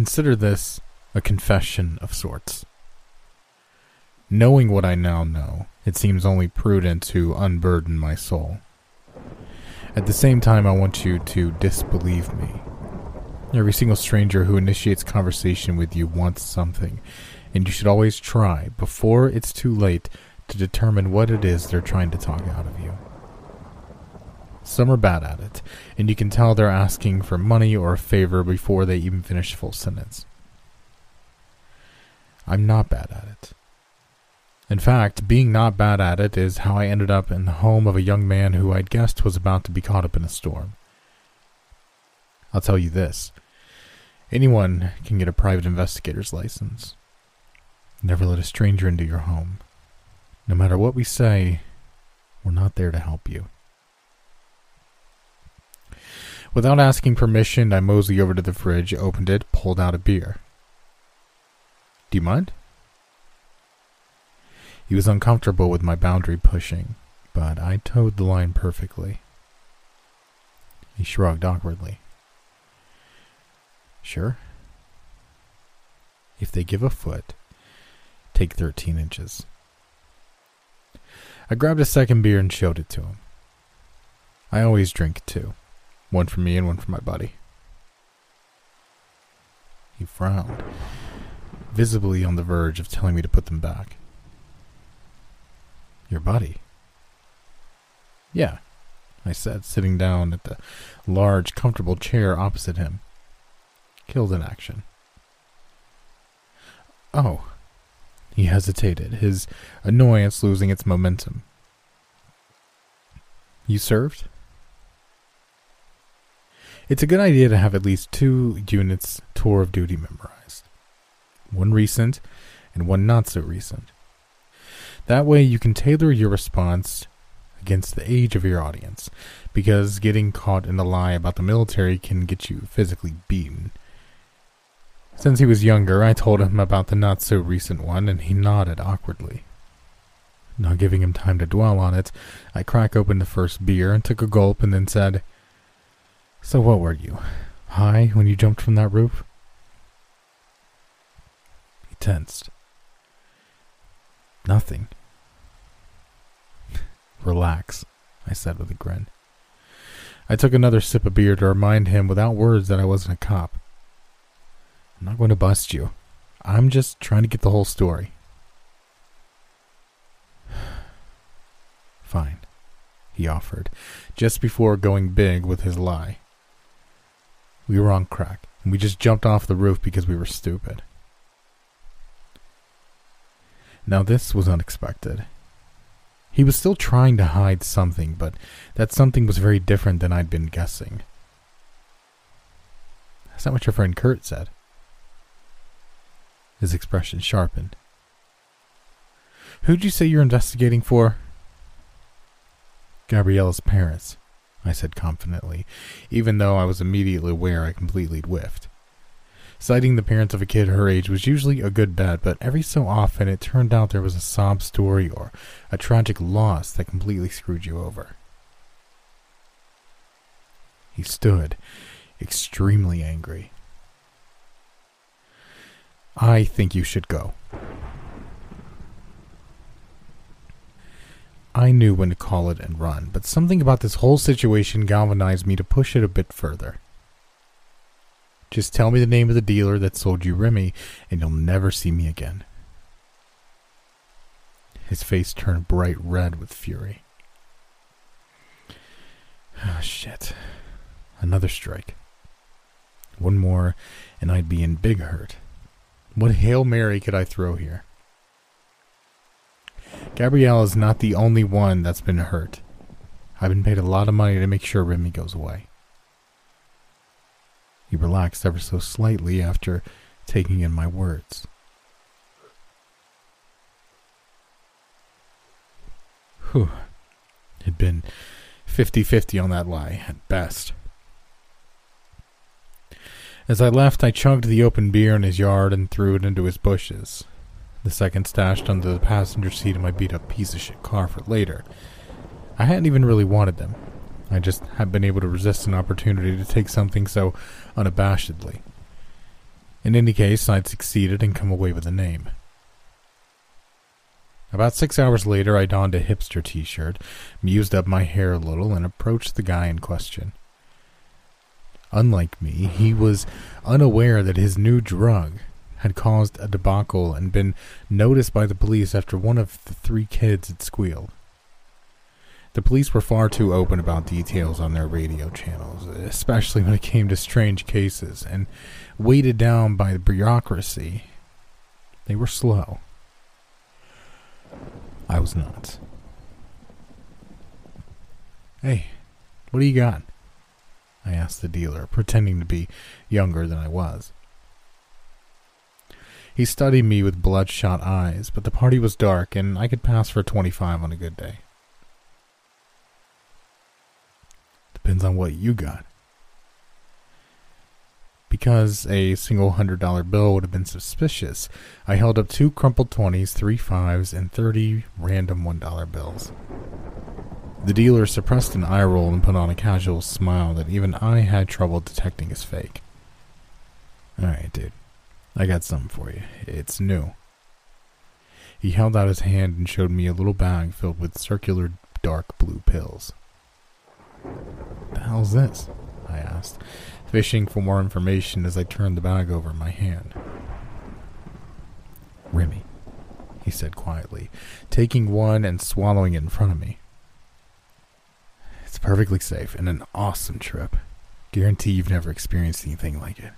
consider this a confession of sorts. Knowing what I now know, it seems only prudent to unburden my soul. At the same time, I want you to disbelieve me. Every single stranger who initiates conversation with you wants something, and you should always try, before it's too late, to determine what it is they're trying to talk out of you. Some are bad at it, and you can tell they're asking for money or a favor before they even finish a full sentence. I'm not bad at it. In fact, being not bad at it is how I ended up in the home of a young man who I'd guessed was about to be caught up in a storm. I'll tell you this anyone can get a private investigator's license. Never let a stranger into your home. No matter what we say, we're not there to help you. Without asking permission, I moseyed over to the fridge, opened it, pulled out a beer. Do you mind? He was uncomfortable with my boundary pushing, but I toed the line perfectly. He shrugged awkwardly. Sure. If they give a foot, take 13 inches. I grabbed a second beer and showed it to him. I always drink two one for me and one for my buddy. He frowned, visibly on the verge of telling me to put them back. Your buddy? Yeah, I said, sitting down at the large, comfortable chair opposite him. Killed in action. Oh. He hesitated, his annoyance losing its momentum. You served? It's a good idea to have at least two units tour of duty memorized. One recent and one not so recent. That way you can tailor your response against the age of your audience, because getting caught in a lie about the military can get you physically beaten. Since he was younger, I told him about the not so recent one, and he nodded awkwardly. Not giving him time to dwell on it, I cracked open the first beer and took a gulp and then said, So what were you? High when you jumped from that roof? He tensed. Nothing. Relax, I said with a grin. I took another sip of beer to remind him without words that I wasn't a cop. I'm not going to bust you. I'm just trying to get the whole story. Fine, he offered, just before going big with his lie. We were on crack, and we just jumped off the roof because we were stupid. Now, this was unexpected. He was still trying to hide something, but that something was very different than I'd been guessing. That's not what your friend Kurt said. His expression sharpened. Who'd you say you're investigating for? Gabriella's parents, I said confidently, even though I was immediately aware I completely whiffed. Citing the parents of a kid her age was usually a good bet, but every so often it turned out there was a sob story or a tragic loss that completely screwed you over. He stood, extremely angry. I think you should go. I knew when to call it and run, but something about this whole situation galvanized me to push it a bit further. Just tell me the name of the dealer that sold you Remy, and you'll never see me again. His face turned bright red with fury. Oh, shit. Another strike. One more, and I'd be in big hurt. What Hail Mary could I throw here? Gabrielle is not the only one that's been hurt. I've been paid a lot of money to make sure Remy goes away. He relaxed ever so slightly after taking in my words. Whew. It'd been 50 50 on that lie, at best. As I left, I chugged the open beer in his yard and threw it into his bushes. The second stashed under the passenger seat of my beat up piece of shit car for later. I hadn't even really wanted them. I just hadn't been able to resist an opportunity to take something so unabashedly. In any case, I'd succeeded and come away with a name. About six hours later, I donned a hipster t shirt, mused up my hair a little, and approached the guy in question. Unlike me, he was unaware that his new drug had caused a debacle and been noticed by the police after one of the three kids had squealed. The police were far too open about details on their radio channels, especially when it came to strange cases, and weighted down by the bureaucracy, they were slow. I was not. Hey, what do you got? I asked the dealer, pretending to be younger than I was. He studied me with bloodshot eyes, but the party was dark and I could pass for 25 on a good day. Depends on what you got. Because a single hundred dollar bill would have been suspicious, I held up two crumpled twenties, three fives, and thirty random one dollar bills. The dealer suppressed an eye roll and put on a casual smile that even I had trouble detecting as fake. Alright, dude. I got something for you. It's new. He held out his hand and showed me a little bag filled with circular dark blue pills. The hell's this? I asked, fishing for more information as I turned the bag over in my hand. Remy, he said quietly, taking one and swallowing it in front of me. It's perfectly safe and an awesome trip. Guarantee you've never experienced anything like it.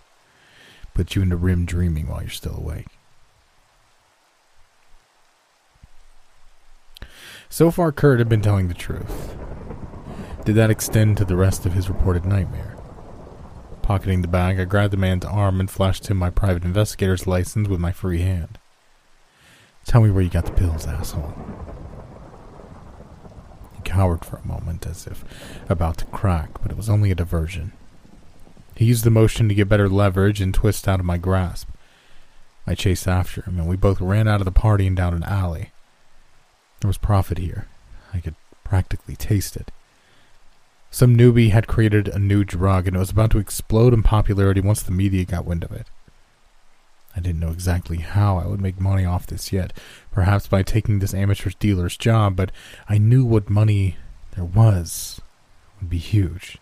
Put you into REM dreaming while you're still awake. So far, Kurt had been telling the truth. Did that extend to the rest of his reported nightmare? Pocketing the bag, I grabbed the man's arm and flashed him my private investigator's license with my free hand. Tell me where you got the pills, asshole. He cowered for a moment as if about to crack, but it was only a diversion. He used the motion to get better leverage and twist out of my grasp. I chased after him, and we both ran out of the party and down an alley. There was profit here. I could practically taste it. Some newbie had created a new drug and it was about to explode in popularity once the media got wind of it. I didn't know exactly how I would make money off this yet, perhaps by taking this amateur dealer's job, but I knew what money there was would be huge.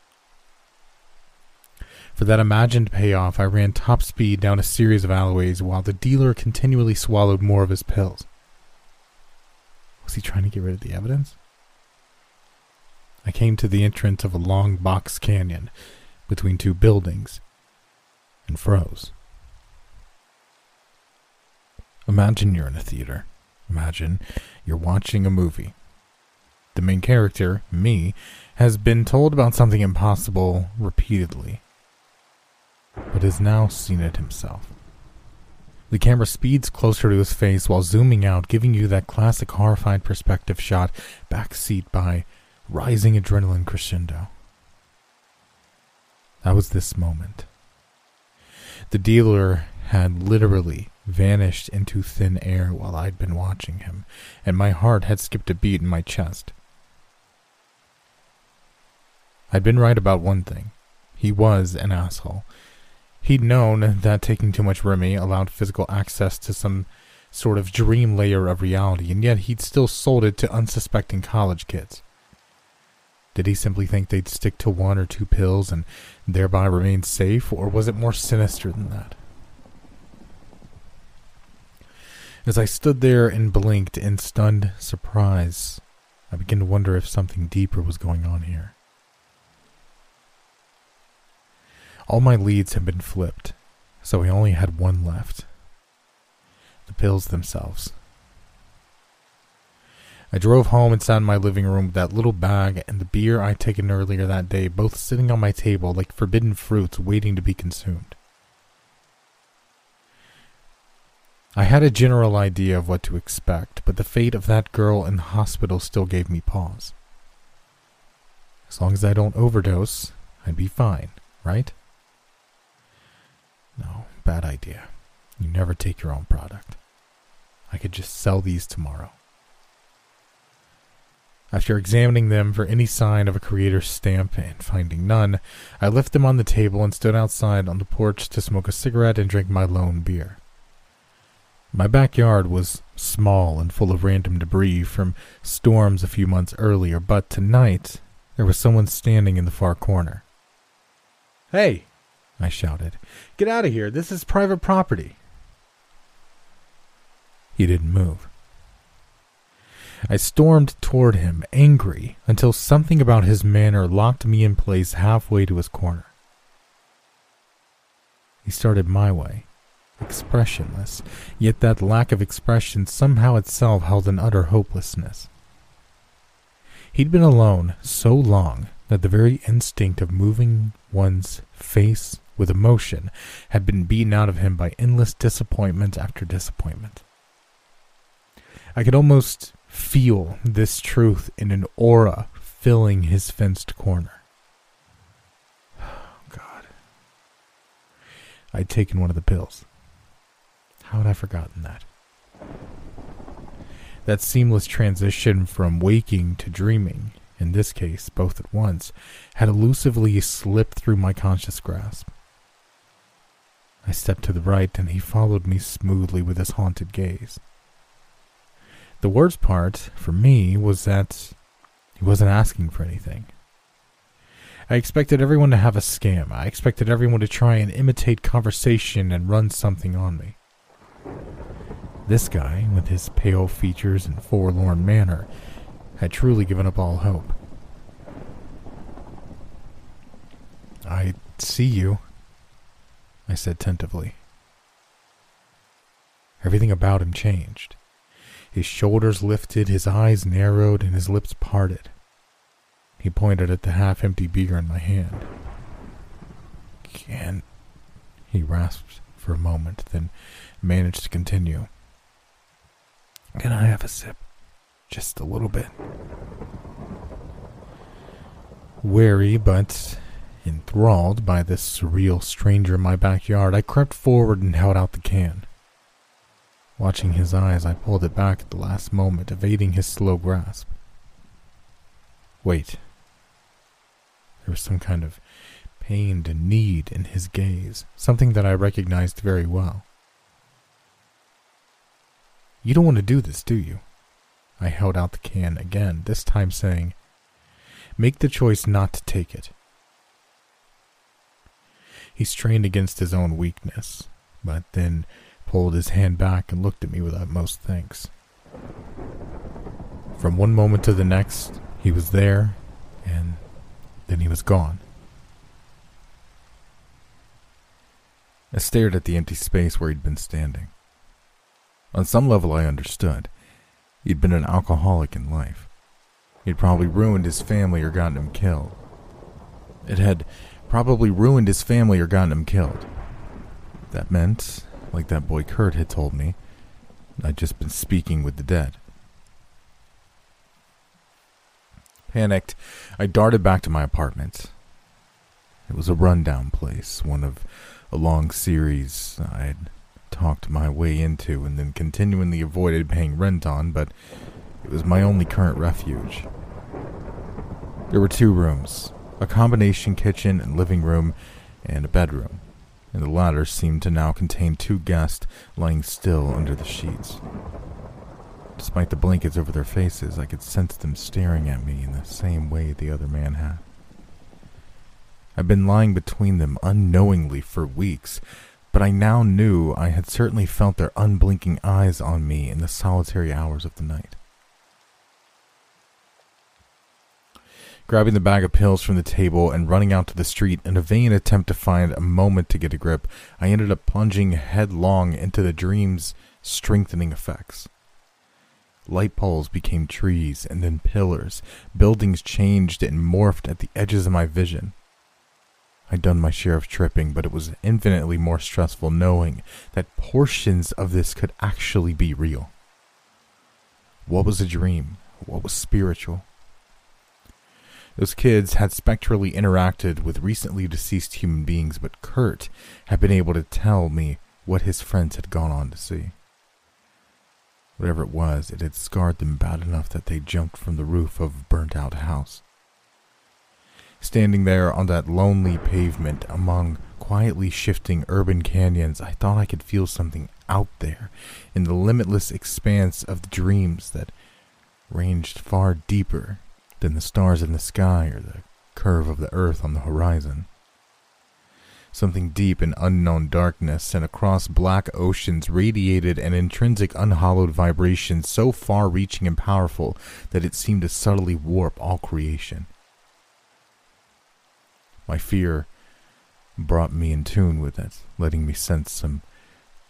For that imagined payoff, I ran top speed down a series of alleyways while the dealer continually swallowed more of his pills. Was he trying to get rid of the evidence? I came to the entrance of a long box canyon between two buildings and froze. Imagine you're in a theater. Imagine you're watching a movie. The main character, me, has been told about something impossible repeatedly, but has now seen it himself. The camera speeds closer to his face while zooming out, giving you that classic horrified perspective shot, backseat by rising adrenaline crescendo. That was this moment. The dealer had literally vanished into thin air while I'd been watching him, and my heart had skipped a beat in my chest. I'd been right about one thing. He was an asshole. He'd known that taking too much Remy allowed physical access to some sort of dream layer of reality, and yet he'd still sold it to unsuspecting college kids. Did he simply think they'd stick to one or two pills and thereby remain safe, or was it more sinister than that? As I stood there and blinked in stunned surprise, I began to wonder if something deeper was going on here. All my leads had been flipped, so we only had one left the pills themselves. I drove home and sat in my living room with that little bag and the beer I'd taken earlier that day, both sitting on my table like forbidden fruits waiting to be consumed. I had a general idea of what to expect, but the fate of that girl in the hospital still gave me pause. As long as I don't overdose, I'd be fine, right? No, bad idea. You never take your own product. I could just sell these tomorrow. After examining them for any sign of a creator's stamp and finding none, I left them on the table and stood outside on the porch to smoke a cigarette and drink my lone beer. My backyard was small and full of random debris from storms a few months earlier, but tonight there was someone standing in the far corner. Hey, I shouted, get out of here. This is private property. He didn't move. I stormed toward him, angry, until something about his manner locked me in place halfway to his corner. He started my way, expressionless, yet that lack of expression somehow itself held an utter hopelessness. He'd been alone so long that the very instinct of moving one's face with emotion had been beaten out of him by endless disappointment after disappointment. I could almost feel this truth in an aura filling his fenced corner. Oh, God. I'd taken one of the pills. How had I forgotten that? That seamless transition from waking to dreaming, in this case both at once, had elusively slipped through my conscious grasp. I stepped to the right and he followed me smoothly with his haunted gaze. The worst part, for me, was that he wasn't asking for anything. I expected everyone to have a scam. I expected everyone to try and imitate conversation and run something on me. This guy, with his pale features and forlorn manner, had truly given up all hope. I see you, I said tentatively. Everything about him changed. His shoulders lifted, his eyes narrowed, and his lips parted. He pointed at the half empty beer in my hand. Can't. he rasped for a moment, then managed to continue. Can I have a sip? Just a little bit. Wary but enthralled by this surreal stranger in my backyard, I crept forward and held out the can. Watching his eyes, I pulled it back at the last moment, evading his slow grasp. Wait. There was some kind of pained need in his gaze, something that I recognized very well. You don't want to do this, do you? I held out the can again, this time saying, Make the choice not to take it. He strained against his own weakness, but then pulled his hand back and looked at me with utmost thanks. From one moment to the next, he was there, and then he was gone. I stared at the empty space where he'd been standing. On some level, I understood. He'd been an alcoholic in life. He'd probably ruined his family or gotten him killed. It had probably ruined his family or gotten him killed. That meant like that boy Kurt had told me. I'd just been speaking with the dead. Panicked, I darted back to my apartment. It was a rundown place, one of a long series I'd talked my way into and then continually avoided paying rent on, but it was my only current refuge. There were two rooms a combination kitchen and living room, and a bedroom and the latter seemed to now contain two guests lying still under the sheets. Despite the blankets over their faces, I could sense them staring at me in the same way the other man had. I'd been lying between them unknowingly for weeks, but I now knew I had certainly felt their unblinking eyes on me in the solitary hours of the night. Grabbing the bag of pills from the table and running out to the street in a vain attempt to find a moment to get a grip, I ended up plunging headlong into the dream's strengthening effects. Light poles became trees and then pillars. Buildings changed and morphed at the edges of my vision. I'd done my share of tripping, but it was infinitely more stressful knowing that portions of this could actually be real. What was a dream? What was spiritual? Those kids had spectrally interacted with recently deceased human beings, but Kurt had been able to tell me what his friends had gone on to see. Whatever it was, it had scarred them bad enough that they jumped from the roof of a burnt out house. Standing there on that lonely pavement among quietly shifting urban canyons, I thought I could feel something out there in the limitless expanse of dreams that ranged far deeper than the stars in the sky or the curve of the earth on the horizon something deep in unknown darkness, and across black oceans radiated an intrinsic unhallowed vibration so far reaching and powerful that it seemed to subtly warp all creation. My fear brought me in tune with it, letting me sense some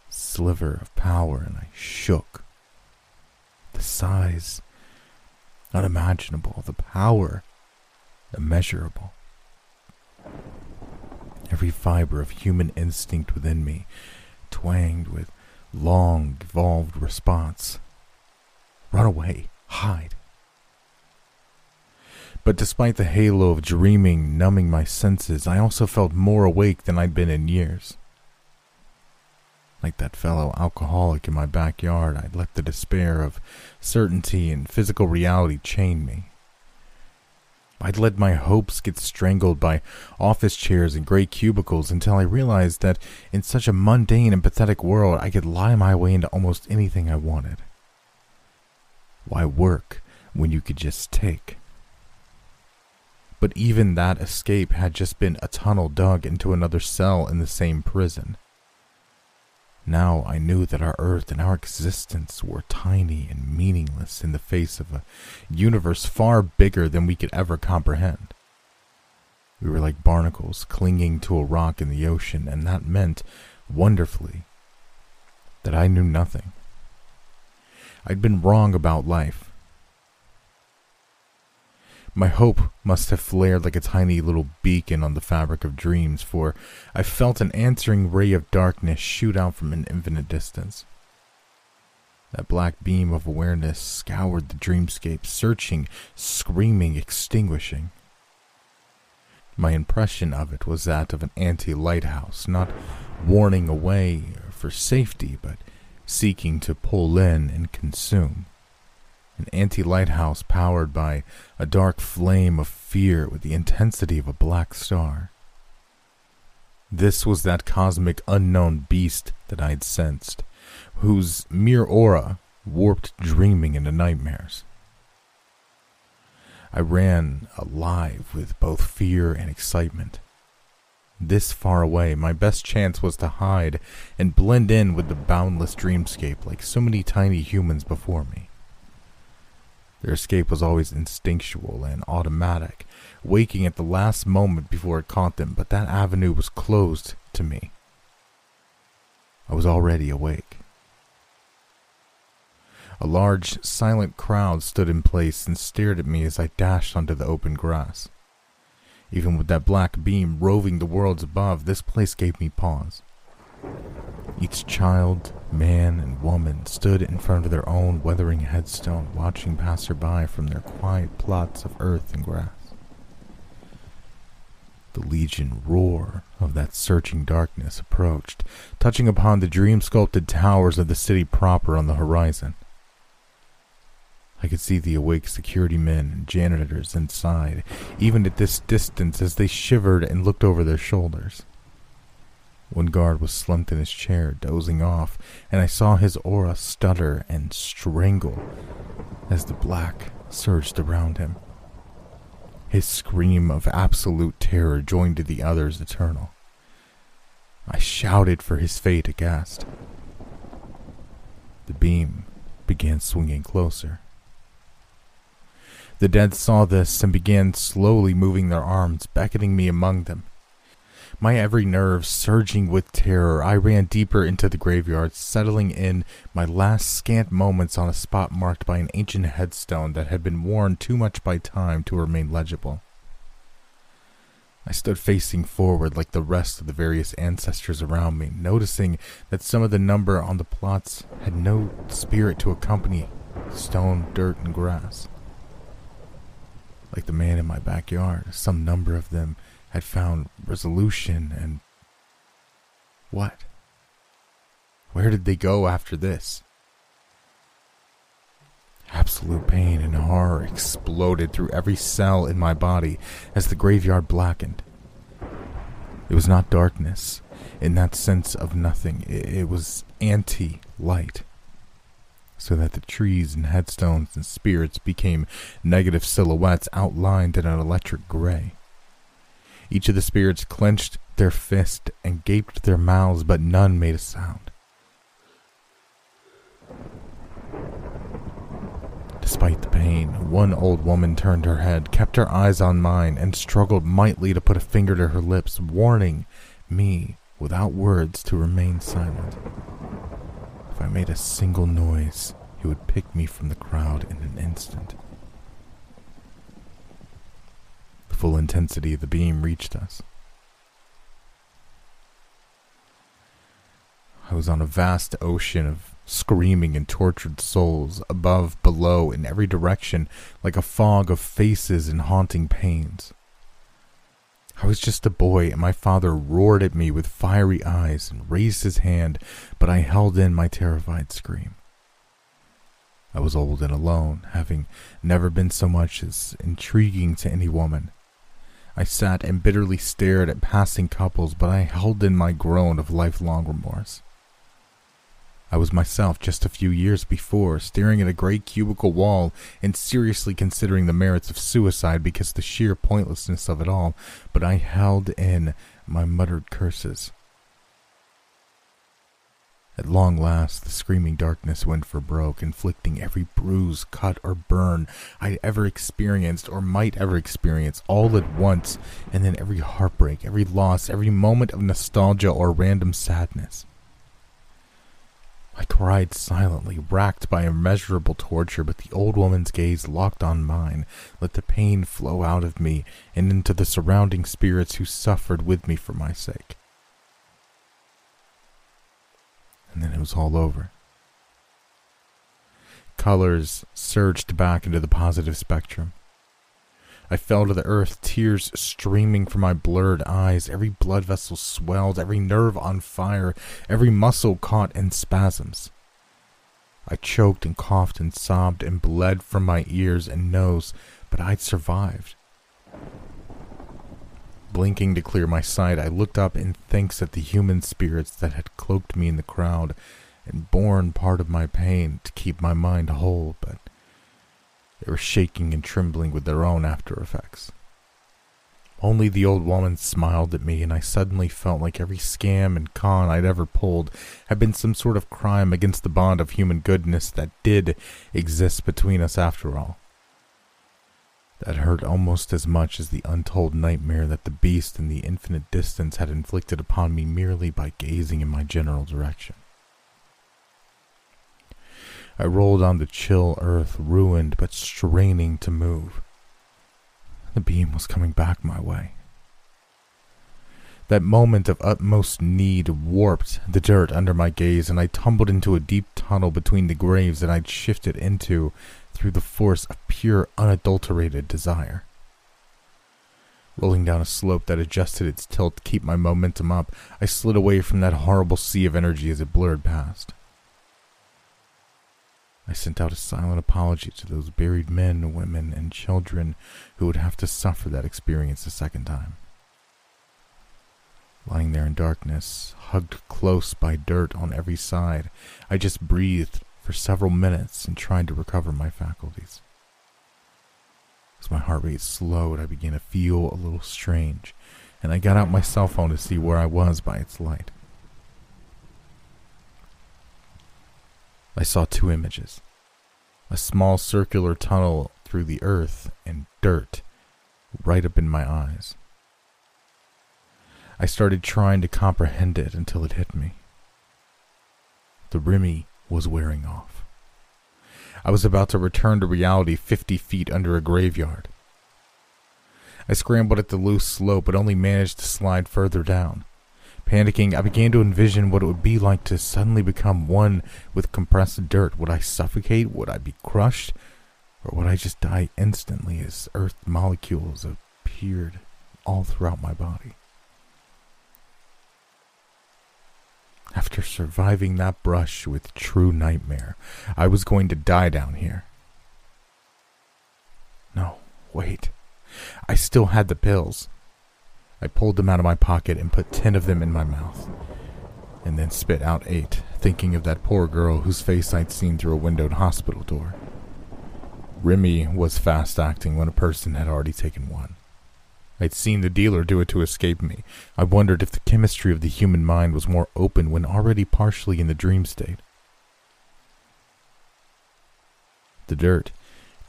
sliver of power, and I shook. The size, unimaginable, the power, immeasurable. Every fiber of human instinct within me twanged with long evolved response. Run away, hide. But despite the halo of dreaming numbing my senses, I also felt more awake than I'd been in years. Like that fellow alcoholic in my backyard, I'd let the despair of certainty and physical reality chain me. I'd let my hopes get strangled by office chairs and gray cubicles until I realized that in such a mundane and pathetic world, I could lie my way into almost anything I wanted. Why work when you could just take? But even that escape had just been a tunnel dug into another cell in the same prison. Now I knew that our Earth and our existence were tiny and meaningless in the face of a universe far bigger than we could ever comprehend. We were like barnacles clinging to a rock in the ocean, and that meant, wonderfully, that I knew nothing. I'd been wrong about life. My hope must have flared like a tiny little beacon on the fabric of dreams, for I felt an answering ray of darkness shoot out from an infinite distance. That black beam of awareness scoured the dreamscape, searching, screaming, extinguishing. My impression of it was that of an anti lighthouse, not warning away for safety, but seeking to pull in and consume an anti lighthouse powered by a dark flame of fear with the intensity of a black star. This was that cosmic unknown beast that I'd sensed, whose mere aura warped dreaming into nightmares. I ran alive with both fear and excitement. This far away, my best chance was to hide and blend in with the boundless dreamscape like so many tiny humans before me. Their escape was always instinctual and automatic, waking at the last moment before it caught them, but that avenue was closed to me. I was already awake. A large, silent crowd stood in place and stared at me as I dashed onto the open grass. Even with that black beam roving the worlds above, this place gave me pause. Each child, man, and woman stood in front of their own weathering headstone, watching passerby from their quiet plots of earth and grass. The legion roar of that searching darkness approached, touching upon the dream sculpted towers of the city proper on the horizon. I could see the awake security men and janitors inside, even at this distance as they shivered and looked over their shoulders. One guard was slumped in his chair, dozing off, and I saw his aura stutter and strangle as the black surged around him. His scream of absolute terror joined to the other's eternal. I shouted for his fate aghast. The beam began swinging closer. The dead saw this and began slowly moving their arms, beckoning me among them. My every nerve surging with terror, I ran deeper into the graveyard, settling in my last scant moments on a spot marked by an ancient headstone that had been worn too much by time to remain legible. I stood facing forward like the rest of the various ancestors around me, noticing that some of the number on the plots had no spirit to accompany stone, dirt, and grass. Like the man in my backyard, some number of them had found resolution and. What? Where did they go after this? Absolute pain and horror exploded through every cell in my body as the graveyard blackened. It was not darkness, in that sense of nothing, it was anti light. So that the trees and headstones and spirits became negative silhouettes outlined in an electric gray. Each of the spirits clenched their fist and gaped their mouths, but none made a sound. Despite the pain, one old woman turned her head, kept her eyes on mine, and struggled mightily to put a finger to her lips, warning me, without words, to remain silent. If I made a single noise, he would pick me from the crowd in an instant. The full intensity the beam reached us. I was on a vast ocean of screaming and tortured souls, above, below, in every direction, like a fog of faces and haunting pains. I was just a boy, and my father roared at me with fiery eyes and raised his hand, but I held in my terrified scream. I was old and alone, having never been so much as intriguing to any woman. I sat and bitterly stared at passing couples, but I held in my groan of lifelong remorse. I was myself just a few years before, staring at a gray cubicle wall and seriously considering the merits of suicide because the sheer pointlessness of it all, but I held in my muttered curses. At long last, the screaming darkness went for broke, inflicting every bruise, cut, or burn I'd ever experienced or might ever experience all at once, and then every heartbreak, every loss, every moment of nostalgia or random sadness. I cried silently, racked by immeasurable torture, but the old woman's gaze locked on mine, let the pain flow out of me and into the surrounding spirits who suffered with me for my sake. And then it was all over. Colors surged back into the positive spectrum. I fell to the earth, tears streaming from my blurred eyes. Every blood vessel swelled, every nerve on fire, every muscle caught in spasms. I choked and coughed and sobbed and bled from my ears and nose, but I'd survived. Blinking to clear my sight, I looked up in thanks at the human spirits that had cloaked me in the crowd and borne part of my pain to keep my mind whole, but they were shaking and trembling with their own after effects. Only the old woman smiled at me, and I suddenly felt like every scam and con I'd ever pulled had been some sort of crime against the bond of human goodness that did exist between us after all. That hurt almost as much as the untold nightmare that the beast in the infinite distance had inflicted upon me merely by gazing in my general direction. I rolled on the chill earth, ruined but straining to move. The beam was coming back my way. That moment of utmost need warped the dirt under my gaze, and I tumbled into a deep tunnel between the graves that I'd shifted into through the force of pure, unadulterated desire. Rolling down a slope that adjusted its tilt to keep my momentum up, I slid away from that horrible sea of energy as it blurred past. I sent out a silent apology to those buried men, women, and children who would have to suffer that experience a second time. Lying there in darkness, hugged close by dirt on every side, I just breathed for several minutes and tried to recover my faculties. As my heart rate slowed, I began to feel a little strange, and I got out my cell phone to see where I was by its light. I saw two images a small circular tunnel through the earth and dirt right up in my eyes. I started trying to comprehend it until it hit me. The Remy was wearing off. I was about to return to reality 50 feet under a graveyard. I scrambled at the loose slope but only managed to slide further down. Panicking, I began to envision what it would be like to suddenly become one with compressed dirt. Would I suffocate? Would I be crushed? Or would I just die instantly as earth molecules appeared all throughout my body? After surviving that brush with true nightmare, I was going to die down here. No, wait. I still had the pills. I pulled them out of my pocket and put ten of them in my mouth, and then spit out eight, thinking of that poor girl whose face I'd seen through a windowed hospital door. Remy was fast acting when a person had already taken one. I'd seen the dealer do it to escape me. I wondered if the chemistry of the human mind was more open when already partially in the dream state. The dirt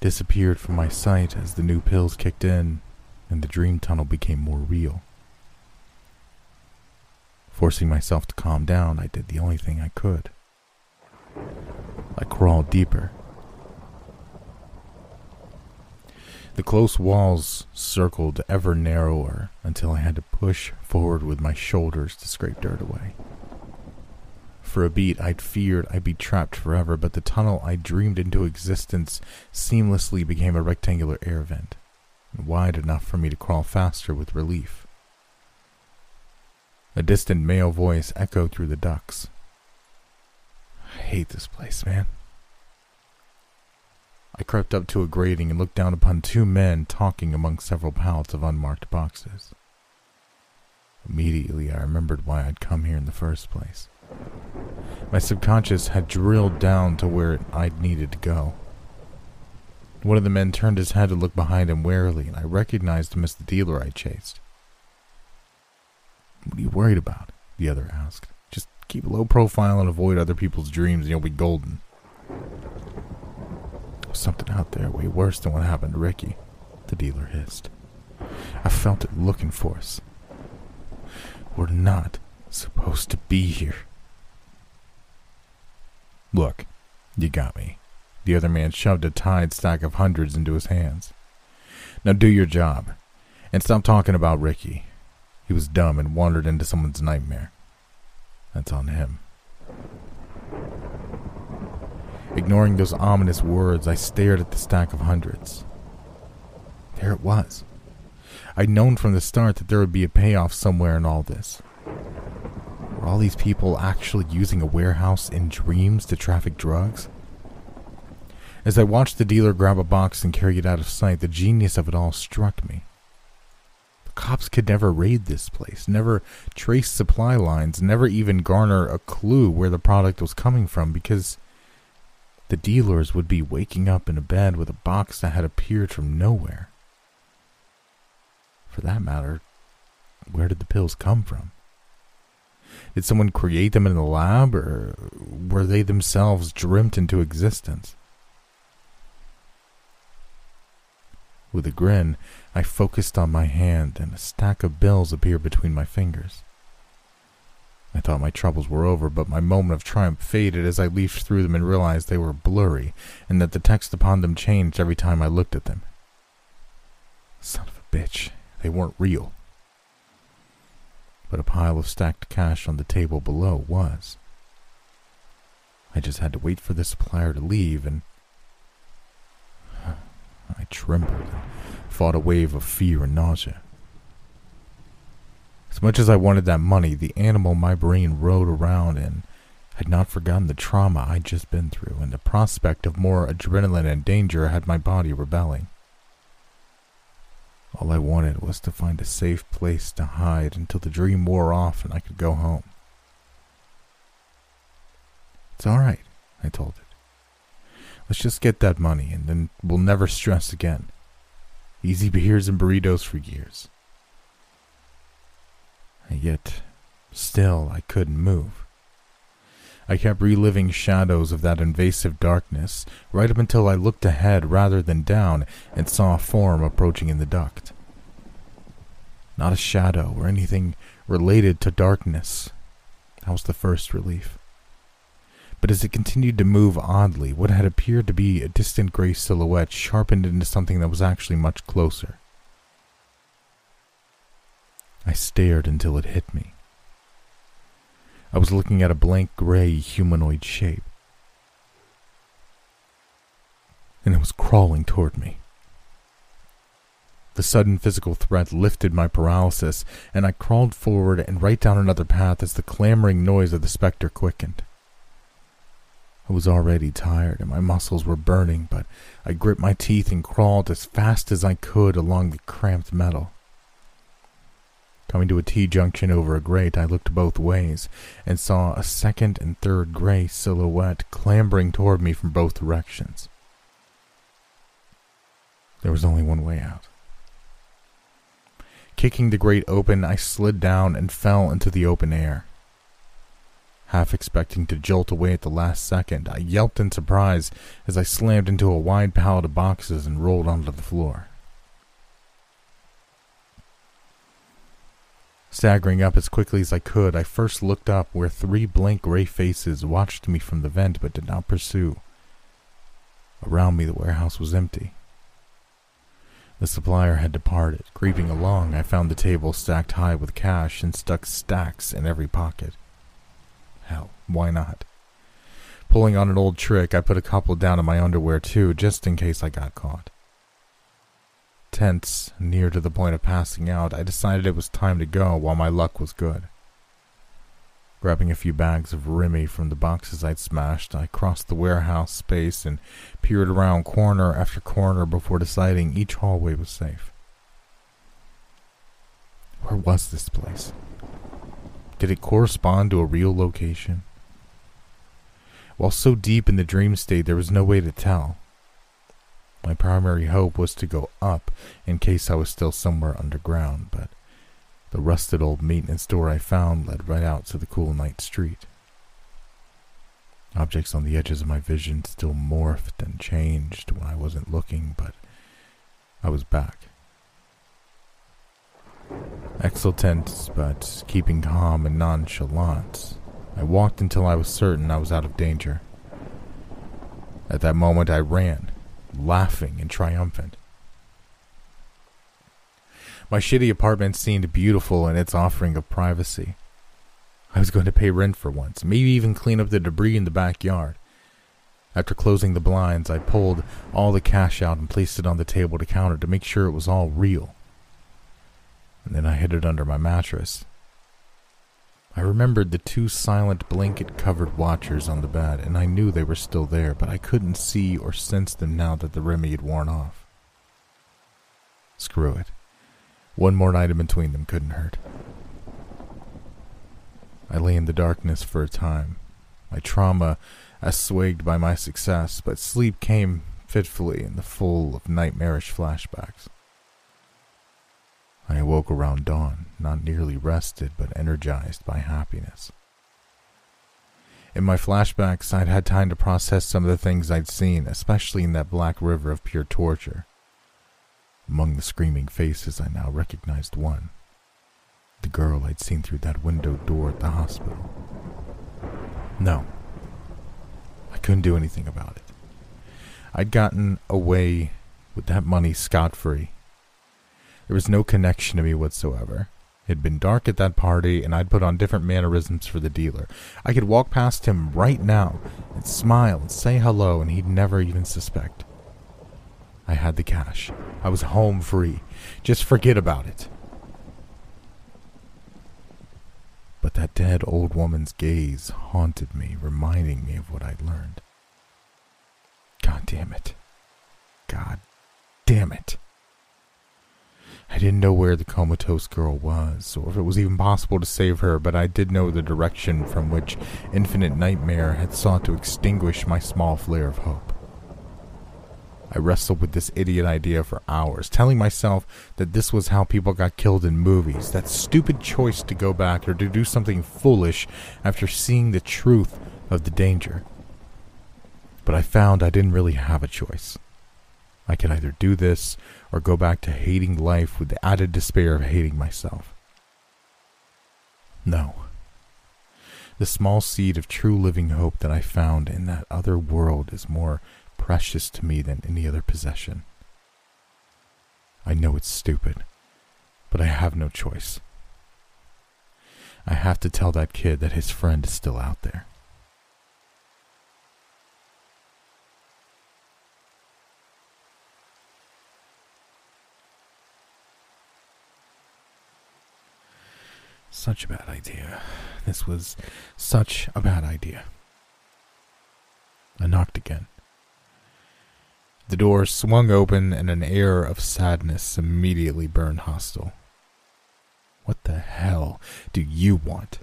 disappeared from my sight as the new pills kicked in and the dream tunnel became more real. Forcing myself to calm down, I did the only thing I could. I crawled deeper The close walls circled ever narrower until I had to push forward with my shoulders to scrape dirt away. For a beat, I'd feared I'd be trapped forever, but the tunnel I dreamed into existence seamlessly became a rectangular air vent, wide enough for me to crawl faster with relief. A distant male voice echoed through the ducts. I hate this place, man. I crept up to a grating and looked down upon two men talking among several pallets of unmarked boxes. Immediately, I remembered why I'd come here in the first place. My subconscious had drilled down to where I'd needed to go. One of the men turned his head to look behind him warily, and I recognized him as the dealer I chased. What are you worried about? The other asked. Just keep a low profile and avoid other people's dreams, and you'll be golden was something out there way worse than what happened to Ricky, the dealer hissed. I felt it looking for us. We're not supposed to be here. Look, you got me. The other man shoved a tied stack of hundreds into his hands. Now do your job, and stop talking about Ricky. He was dumb and wandered into someone's nightmare. That's on him. Ignoring those ominous words, I stared at the stack of hundreds. There it was. I'd known from the start that there would be a payoff somewhere in all this. Were all these people actually using a warehouse in dreams to traffic drugs? As I watched the dealer grab a box and carry it out of sight, the genius of it all struck me. The cops could never raid this place, never trace supply lines, never even garner a clue where the product was coming from because the dealers would be waking up in a bed with a box that had appeared from nowhere. For that matter, where did the pills come from? Did someone create them in the lab, or were they themselves dreamt into existence? With a grin, I focused on my hand, and a stack of bills appeared between my fingers. I thought my troubles were over, but my moment of triumph faded as I leafed through them and realized they were blurry, and that the text upon them changed every time I looked at them. Son of a bitch, they weren't real. But a pile of stacked cash on the table below was. I just had to wait for the supplier to leave, and I trembled and fought a wave of fear and nausea. As much as I wanted that money, the animal my brain rode around in had not forgotten the trauma I'd just been through, and the prospect of more adrenaline and danger had my body rebelling. All I wanted was to find a safe place to hide until the dream wore off and I could go home. It's all right, I told it. Let's just get that money and then we'll never stress again. Easy beers and burritos for years. And yet, still, I couldn't move. I kept reliving shadows of that invasive darkness, right up until I looked ahead rather than down and saw a form approaching in the duct. Not a shadow or anything related to darkness. That was the first relief. But as it continued to move oddly, what had appeared to be a distant gray silhouette sharpened into something that was actually much closer. I stared until it hit me. I was looking at a blank gray humanoid shape. And it was crawling toward me. The sudden physical threat lifted my paralysis, and I crawled forward and right down another path as the clamoring noise of the specter quickened. I was already tired and my muscles were burning, but I gripped my teeth and crawled as fast as I could along the cramped metal. Coming to a T junction over a grate, I looked both ways and saw a second and third gray silhouette clambering toward me from both directions. There was only one way out. Kicking the grate open, I slid down and fell into the open air. Half expecting to jolt away at the last second, I yelped in surprise as I slammed into a wide pallet of boxes and rolled onto the floor. Staggering up as quickly as I could, I first looked up where three blank gray faces watched me from the vent but did not pursue. Around me, the warehouse was empty. The supplier had departed. Creeping along, I found the table stacked high with cash and stuck stacks in every pocket. Hell, why not? Pulling on an old trick, I put a couple down in my underwear too, just in case I got caught. Tense, near to the point of passing out, I decided it was time to go while my luck was good. Grabbing a few bags of Remy from the boxes I'd smashed, I crossed the warehouse space and peered around corner after corner before deciding each hallway was safe. Where was this place? Did it correspond to a real location? While so deep in the dream state, there was no way to tell. My primary hope was to go up in case I was still somewhere underground, but the rusted old maintenance door I found led right out to the cool night street. Objects on the edges of my vision still morphed and changed when I wasn't looking, but I was back. Exultant, but keeping calm and nonchalant, I walked until I was certain I was out of danger. At that moment, I ran, laughing and triumphant. My shitty apartment seemed beautiful in its offering of privacy. I was going to pay rent for once, maybe even clean up the debris in the backyard. After closing the blinds, I pulled all the cash out and placed it on the table to counter to make sure it was all real. And then I hid it under my mattress. I remembered the two silent blanket covered watchers on the bed, and I knew they were still there, but I couldn't see or sense them now that the Remy had worn off. Screw it. One more night in between them couldn't hurt. I lay in the darkness for a time, my trauma assuaged by my success, but sleep came fitfully in the full of nightmarish flashbacks. I awoke around dawn, not nearly rested, but energized by happiness. In my flashbacks, I'd had time to process some of the things I'd seen, especially in that black river of pure torture. Among the screaming faces, I now recognized one the girl I'd seen through that window door at the hospital. No, I couldn't do anything about it. I'd gotten away with that money scot free there was no connection to me whatsoever. It had been dark at that party, and I'd put on different mannerisms for the dealer. I could walk past him right now and smile and say hello, and he'd never even suspect. I had the cash. I was home free. Just forget about it. But that dead old woman's gaze haunted me, reminding me of what I'd learned. God damn it. God damn it. I didn't know where the comatose girl was, or if it was even possible to save her, but I did know the direction from which Infinite Nightmare had sought to extinguish my small flare of hope. I wrestled with this idiot idea for hours, telling myself that this was how people got killed in movies, that stupid choice to go back or to do something foolish after seeing the truth of the danger. But I found I didn't really have a choice. I could either do this or go back to hating life with the added despair of hating myself. No. The small seed of true living hope that I found in that other world is more precious to me than any other possession. I know it's stupid, but I have no choice. I have to tell that kid that his friend is still out there. Such a bad idea. This was such a bad idea. I knocked again. The door swung open and an air of sadness immediately burned hostile. What the hell do you want?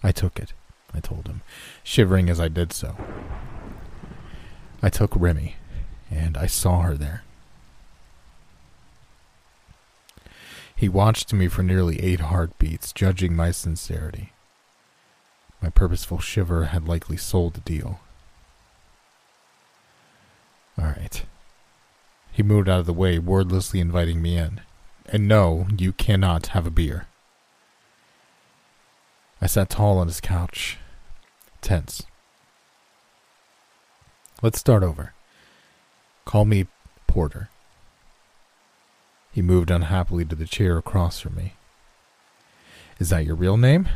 I took it, I told him, shivering as I did so. I took Remy, and I saw her there. He watched me for nearly eight heartbeats, judging my sincerity. My purposeful shiver had likely sold the deal. All right. He moved out of the way, wordlessly inviting me in. And no, you cannot have a beer. I sat tall on his couch, tense. Let's start over. Call me Porter. He moved unhappily to the chair across from me. Is that your real name?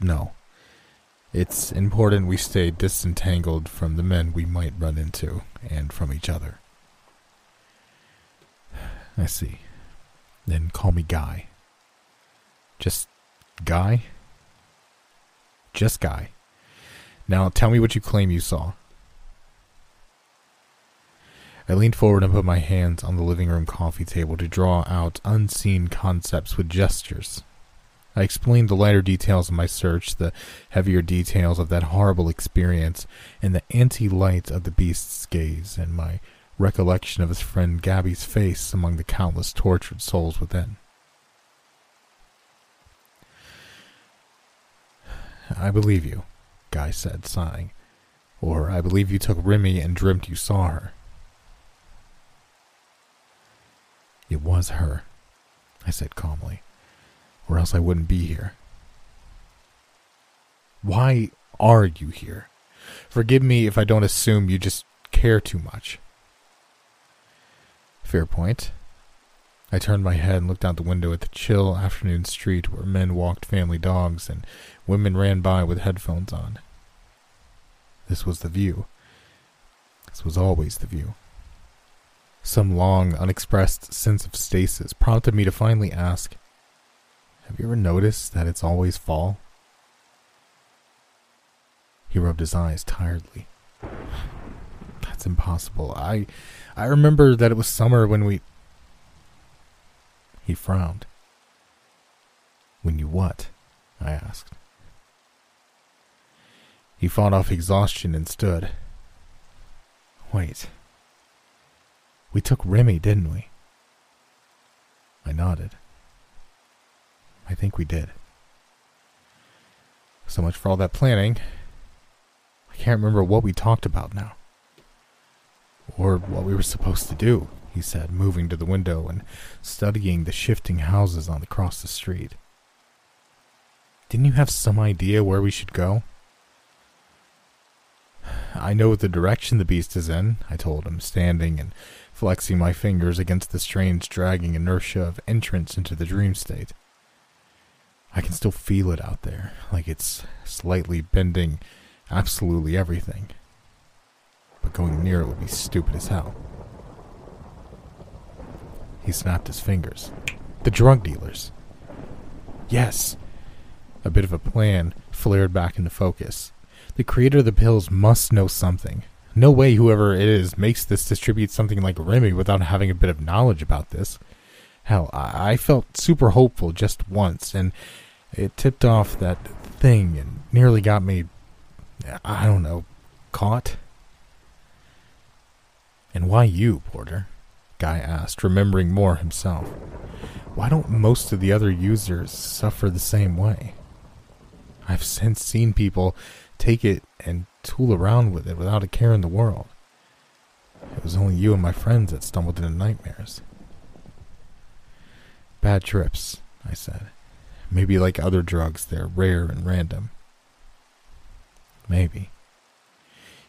No. It's important we stay disentangled from the men we might run into and from each other. I see. Then call me Guy. Just Guy? Just Guy. Now tell me what you claim you saw. I leaned forward and put my hands on the living room coffee table to draw out unseen concepts with gestures. I explained the lighter details of my search, the heavier details of that horrible experience, and the anti light of the beast's gaze, and my recollection of his friend Gabby's face among the countless tortured souls within. I believe you, Guy said, sighing. Or I believe you took Remy and dreamt you saw her. It was her, I said calmly or else I wouldn't be here. Why are you here? Forgive me if I don't assume you just care too much. Fair point. I turned my head and looked out the window at the chill afternoon street where men walked family dogs and women ran by with headphones on. This was the view. This was always the view. Some long, unexpressed sense of stasis prompted me to finally ask, have you ever noticed that it's always fall? He rubbed his eyes tiredly. That's impossible. I I remember that it was summer when we He frowned. When you what? I asked. He fought off exhaustion and stood. Wait. We took Remy, didn't we? I nodded. I think we did. So much for all that planning. I can't remember what we talked about now. Or what we were supposed to do, he said, moving to the window and studying the shifting houses on across the street. Didn't you have some idea where we should go? I know the direction the beast is in, I told him, standing and flexing my fingers against the strange dragging inertia of entrance into the dream state. I can still feel it out there, like it's slightly bending absolutely everything. But going near it would be stupid as hell. He snapped his fingers. The drug dealers. Yes. A bit of a plan flared back into focus. The creator of the pills must know something. No way whoever it is makes this distribute something like Remy without having a bit of knowledge about this. Hell, I, I felt super hopeful just once, and it tipped off that thing and nearly got me, I don't know, caught. And why you, Porter? Guy asked, remembering more himself. Why don't most of the other users suffer the same way? I've since seen people take it and tool around with it without a care in the world. It was only you and my friends that stumbled into nightmares. Bad trips, I said. Maybe like other drugs, they're rare and random. Maybe.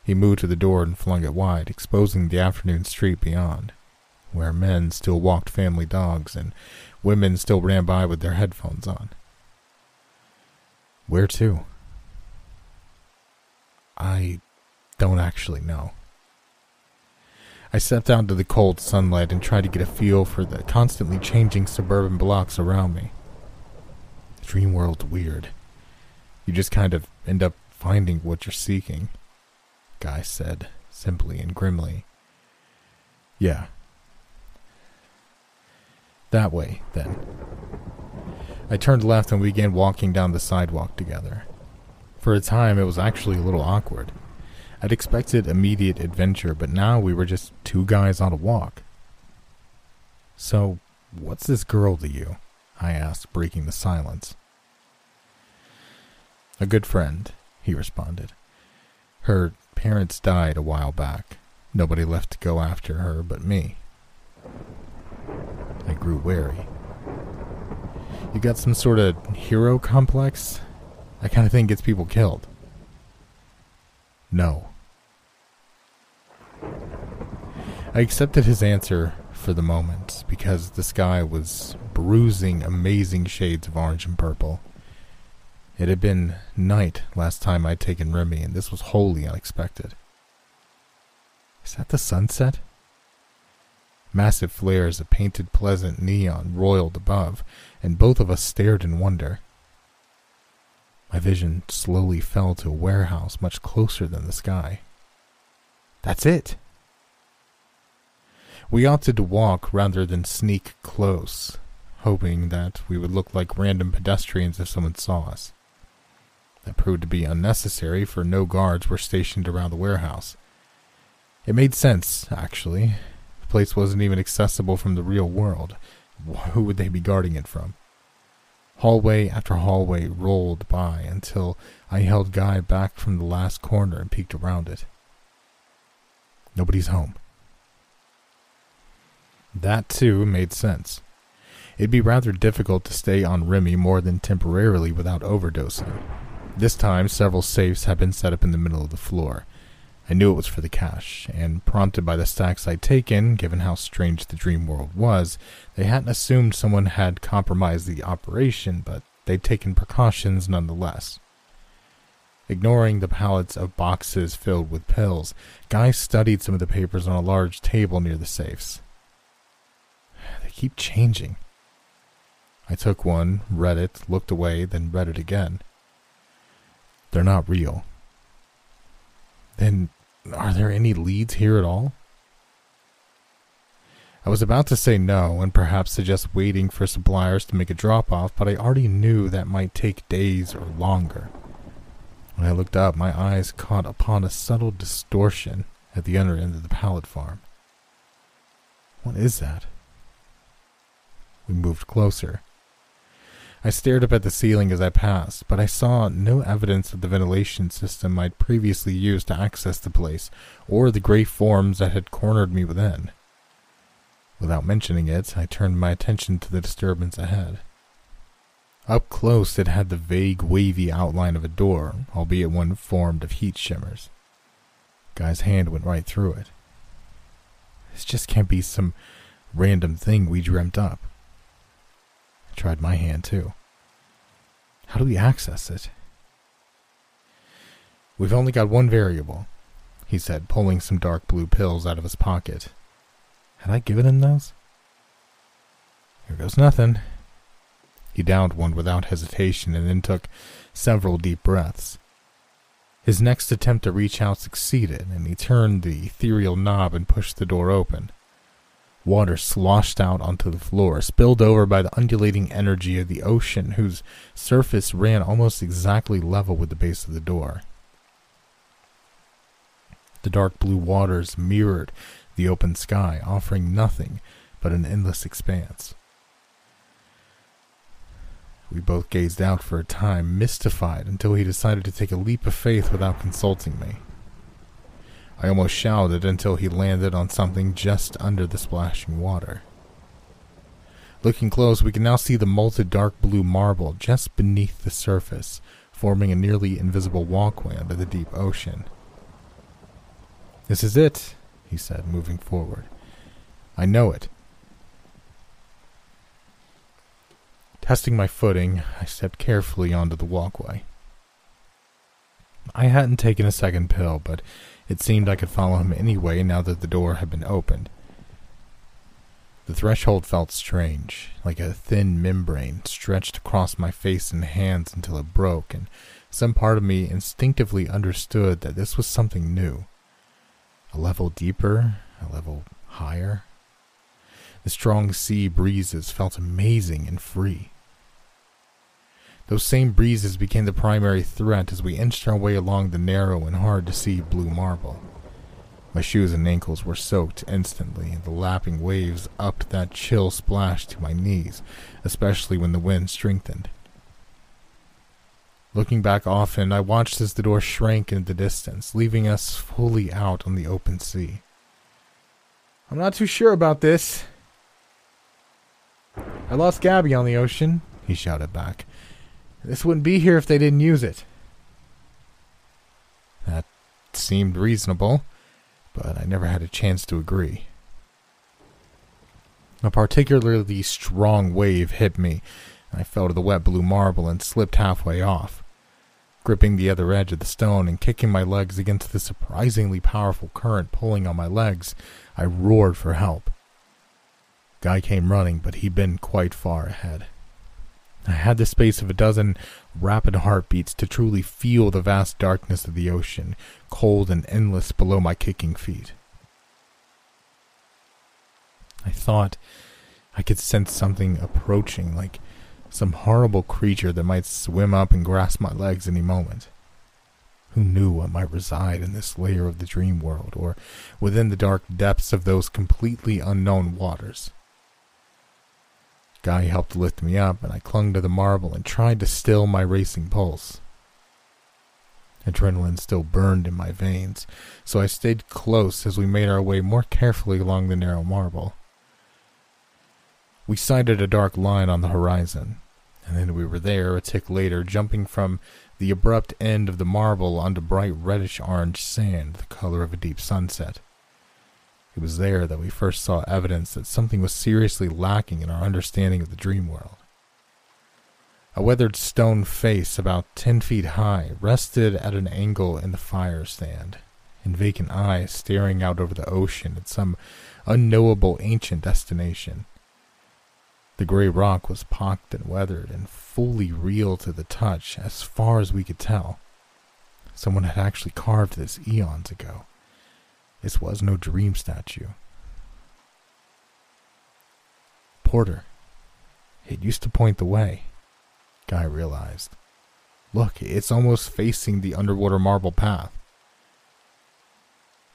He moved to the door and flung it wide, exposing the afternoon street beyond, where men still walked family dogs and women still ran by with their headphones on. Where to? I don't actually know. I stepped out into the cold sunlight and tried to get a feel for the constantly changing suburban blocks around me. The dream world's weird. You just kind of end up finding what you're seeking, Guy said, simply and grimly. Yeah. That way, then. I turned left and we began walking down the sidewalk together. For a time, it was actually a little awkward. I'd expected immediate adventure, but now we were just two guys on a walk. So, what's this girl to you? I asked, breaking the silence. A good friend, he responded. Her parents died a while back. Nobody left to go after her but me. I grew wary. You got some sort of hero complex? That kind of thing gets people killed. No. I accepted his answer for the moment because the sky was bruising amazing shades of orange and purple. It had been night last time I'd taken Remy, and this was wholly unexpected. Is that the sunset? Massive flares of painted pleasant neon roiled above, and both of us stared in wonder. My vision slowly fell to a warehouse much closer than the sky. That's it. We opted to walk rather than sneak close, hoping that we would look like random pedestrians if someone saw us. That proved to be unnecessary, for no guards were stationed around the warehouse. It made sense, actually. The place wasn't even accessible from the real world. Who would they be guarding it from? Hallway after hallway rolled by until I held Guy back from the last corner and peeked around it. Nobody's home. That, too, made sense. It'd be rather difficult to stay on Remy more than temporarily without overdosing. This time, several safes had been set up in the middle of the floor. I knew it was for the cash, and prompted by the stacks I'd taken, given how strange the dream world was, they hadn't assumed someone had compromised the operation, but they'd taken precautions nonetheless. Ignoring the pallets of boxes filled with pills, Guy studied some of the papers on a large table near the safes. They keep changing. I took one, read it, looked away, then read it again. They're not real. Then, are there any leads here at all? I was about to say no and perhaps suggest waiting for suppliers to make a drop off, but I already knew that might take days or longer. When I looked up, my eyes caught upon a subtle distortion at the other end of the pallet farm. What is that? We moved closer. I stared up at the ceiling as I passed, but I saw no evidence of the ventilation system I'd previously used to access the place, or the gray forms that had cornered me within. Without mentioning it, I turned my attention to the disturbance ahead. Up close, it had the vague, wavy outline of a door, albeit one formed of heat shimmers. Guy's hand went right through it. This just can't be some random thing we dreamt up. Tried my hand too. How do we access it? We've only got one variable, he said, pulling some dark blue pills out of his pocket. Had I given him those? Here goes nothing. He downed one without hesitation and then took several deep breaths. His next attempt to reach out succeeded, and he turned the ethereal knob and pushed the door open. Water sloshed out onto the floor, spilled over by the undulating energy of the ocean, whose surface ran almost exactly level with the base of the door. The dark blue waters mirrored the open sky, offering nothing but an endless expanse. We both gazed out for a time, mystified, until he decided to take a leap of faith without consulting me. I almost shouted until he landed on something just under the splashing water. Looking close, we can now see the molten dark blue marble just beneath the surface, forming a nearly invisible walkway under the deep ocean. This is it, he said, moving forward. I know it. Testing my footing, I stepped carefully onto the walkway. I hadn't taken a second pill, but it seemed I could follow him anyway now that the door had been opened. The threshold felt strange, like a thin membrane stretched across my face and hands until it broke, and some part of me instinctively understood that this was something new. A level deeper, a level higher. The strong sea breezes felt amazing and free. Those same breezes became the primary threat as we inched our way along the narrow and hard to see blue marble. My shoes and ankles were soaked instantly, and the lapping waves upped that chill splash to my knees, especially when the wind strengthened. Looking back often, I watched as the door shrank in the distance, leaving us fully out on the open sea. I'm not too sure about this. I lost Gabby on the ocean, he shouted back. This wouldn't be here if they didn't use it. That seemed reasonable but I never had a chance to agree. A particularly strong wave hit me. I fell to the wet blue marble and slipped halfway off. Gripping the other edge of the stone and kicking my legs against the surprisingly powerful current pulling on my legs, I roared for help. Guy came running, but he'd been quite far ahead. I had the space of a dozen rapid heartbeats to truly feel the vast darkness of the ocean, cold and endless below my kicking feet. I thought I could sense something approaching, like some horrible creature that might swim up and grasp my legs any moment. Who knew what might reside in this layer of the dream world, or within the dark depths of those completely unknown waters? Guy helped lift me up, and I clung to the marble and tried to still my racing pulse. Adrenaline still burned in my veins, so I stayed close as we made our way more carefully along the narrow marble. We sighted a dark line on the horizon, and then we were there a tick later, jumping from the abrupt end of the marble onto bright reddish orange sand, the color of a deep sunset. It was there that we first saw evidence that something was seriously lacking in our understanding of the dream world. A weathered stone face about ten feet high rested at an angle in the fire stand, and vacant eyes staring out over the ocean at some unknowable ancient destination. The gray rock was pocked and weathered and fully real to the touch as far as we could tell. Someone had actually carved this eons ago. This was no dream statue. Porter. It used to point the way. Guy realized. Look, it's almost facing the underwater marble path.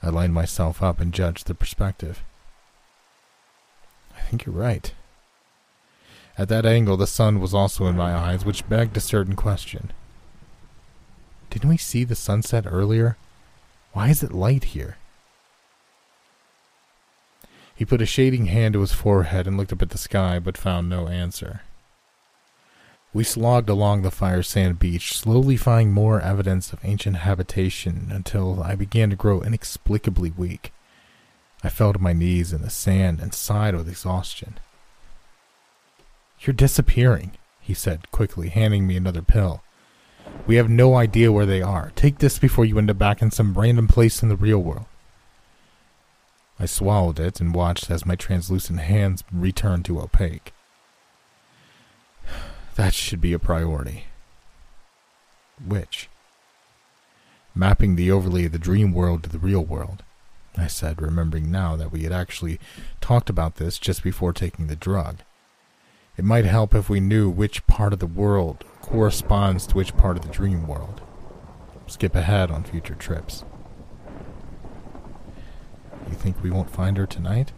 I lined myself up and judged the perspective. I think you're right. At that angle, the sun was also in my eyes, which begged a certain question. Didn't we see the sunset earlier? Why is it light here? He put a shading hand to his forehead and looked up at the sky, but found no answer. We slogged along the fire sand beach, slowly finding more evidence of ancient habitation until I began to grow inexplicably weak. I fell to my knees in the sand and sighed with exhaustion. You're disappearing, he said quickly, handing me another pill. We have no idea where they are. Take this before you end up back in some random place in the real world. I swallowed it and watched as my translucent hands returned to opaque. That should be a priority. Which? Mapping the overlay of the dream world to the real world, I said, remembering now that we had actually talked about this just before taking the drug. It might help if we knew which part of the world corresponds to which part of the dream world. Skip ahead on future trips. You think we won't find her tonight?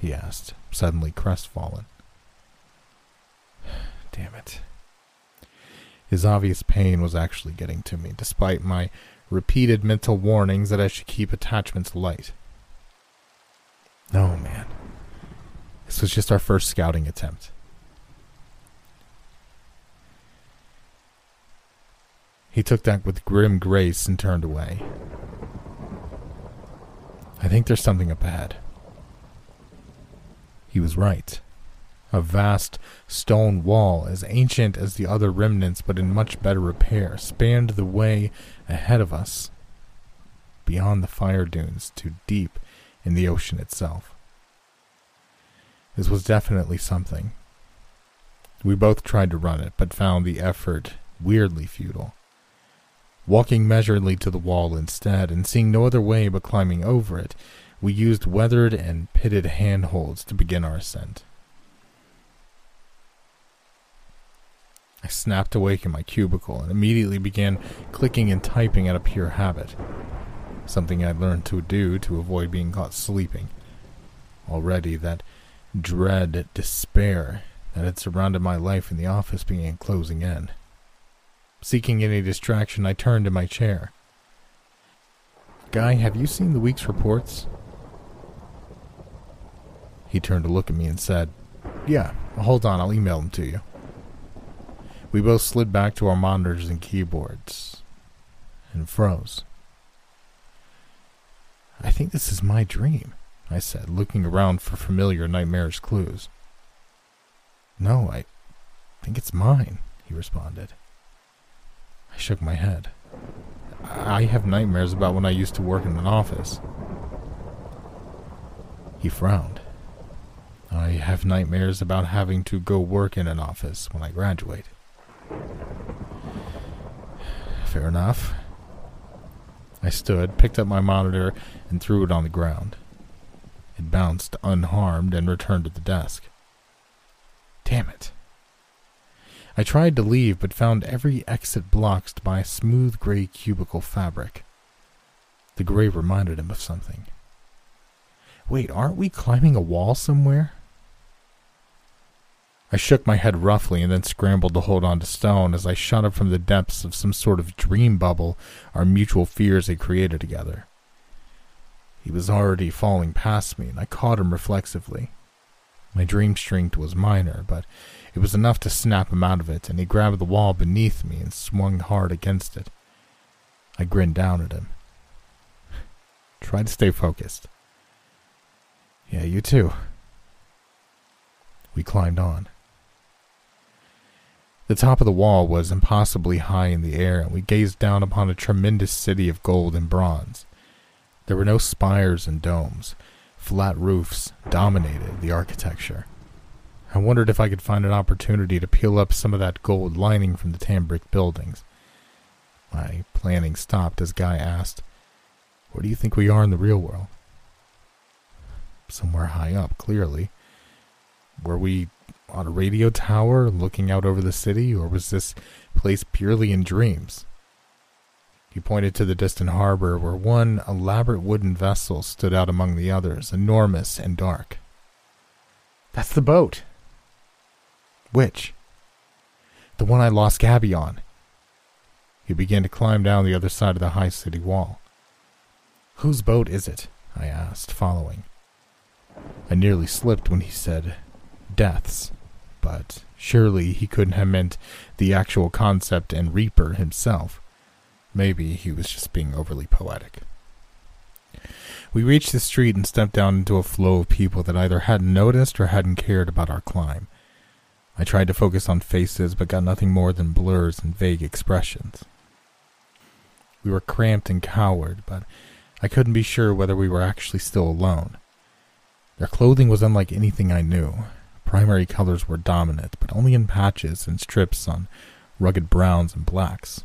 He asked, suddenly crestfallen. Damn it. His obvious pain was actually getting to me, despite my repeated mental warnings that I should keep attachments light. No, man. This was just our first scouting attempt. He took that with grim grace and turned away. I think there's something up ahead. He was right. A vast stone wall, as ancient as the other remnants but in much better repair, spanned the way ahead of us, beyond the fire dunes to deep in the ocean itself. This was definitely something. We both tried to run it, but found the effort weirdly futile. Walking measuredly to the wall instead, and seeing no other way but climbing over it, we used weathered and pitted handholds to begin our ascent. I snapped awake in my cubicle and immediately began clicking and typing out of pure habit, something I'd learned to do to avoid being caught sleeping. Already, that dread despair that had surrounded my life in the office began closing in. Seeking any distraction, I turned in my chair. Guy, have you seen the week's reports? He turned to look at me and said, Yeah, hold on, I'll email them to you. We both slid back to our monitors and keyboards and froze. I think this is my dream, I said, looking around for familiar nightmarish clues. No, I think it's mine, he responded. I shook my head. I have nightmares about when I used to work in an office. He frowned. I have nightmares about having to go work in an office when I graduate. Fair enough. I stood, picked up my monitor, and threw it on the ground. It bounced unharmed and returned to the desk. Damn it. I tried to leave, but found every exit blocked by a smooth gray cubicle fabric. The gray reminded him of something. Wait, aren't we climbing a wall somewhere? I shook my head roughly and then scrambled to hold on to Stone as I shot up from the depths of some sort of dream bubble our mutual fears had created together. He was already falling past me, and I caught him reflexively. My dream strength was minor, but it was enough to snap him out of it, and he grabbed the wall beneath me and swung hard against it. I grinned down at him. Try to stay focused. Yeah, you too. We climbed on. The top of the wall was impossibly high in the air, and we gazed down upon a tremendous city of gold and bronze. There were no spires and domes. Flat roofs dominated the architecture. I wondered if I could find an opportunity to peel up some of that gold lining from the tan brick buildings. My planning stopped as Guy asked, Where do you think we are in the real world? Somewhere high up, clearly. Were we on a radio tower looking out over the city, or was this place purely in dreams? He pointed to the distant harbor where one elaborate wooden vessel stood out among the others, enormous and dark. That's the boat. Which? The one I lost Gabby on. He began to climb down the other side of the high city wall. Whose boat is it? I asked, following. I nearly slipped when he said, Death's but surely he couldn't have meant the actual concept and Reaper himself. Maybe he was just being overly poetic. We reached the street and stepped down into a flow of people that either hadn't noticed or hadn't cared about our climb. I tried to focus on faces, but got nothing more than blurs and vague expressions. We were cramped and coward, but I couldn't be sure whether we were actually still alone. Their clothing was unlike anything I knew, primary colors were dominant, but only in patches and strips on rugged browns and blacks.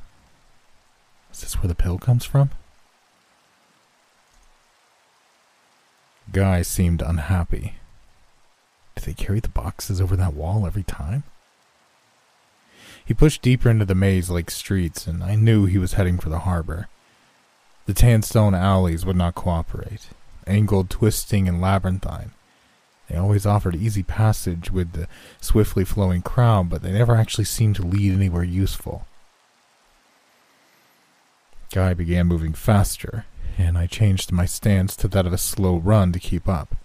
Is this where the pill comes from? Guy seemed unhappy. Do they carry the boxes over that wall every time? He pushed deeper into the maze like streets, and I knew he was heading for the harbor. The tan stone alleys would not cooperate, angled, twisting, and labyrinthine. They always offered easy passage with the swiftly flowing crowd, but they never actually seemed to lead anywhere useful. Guy began moving faster, and I changed my stance to that of a slow run to keep up.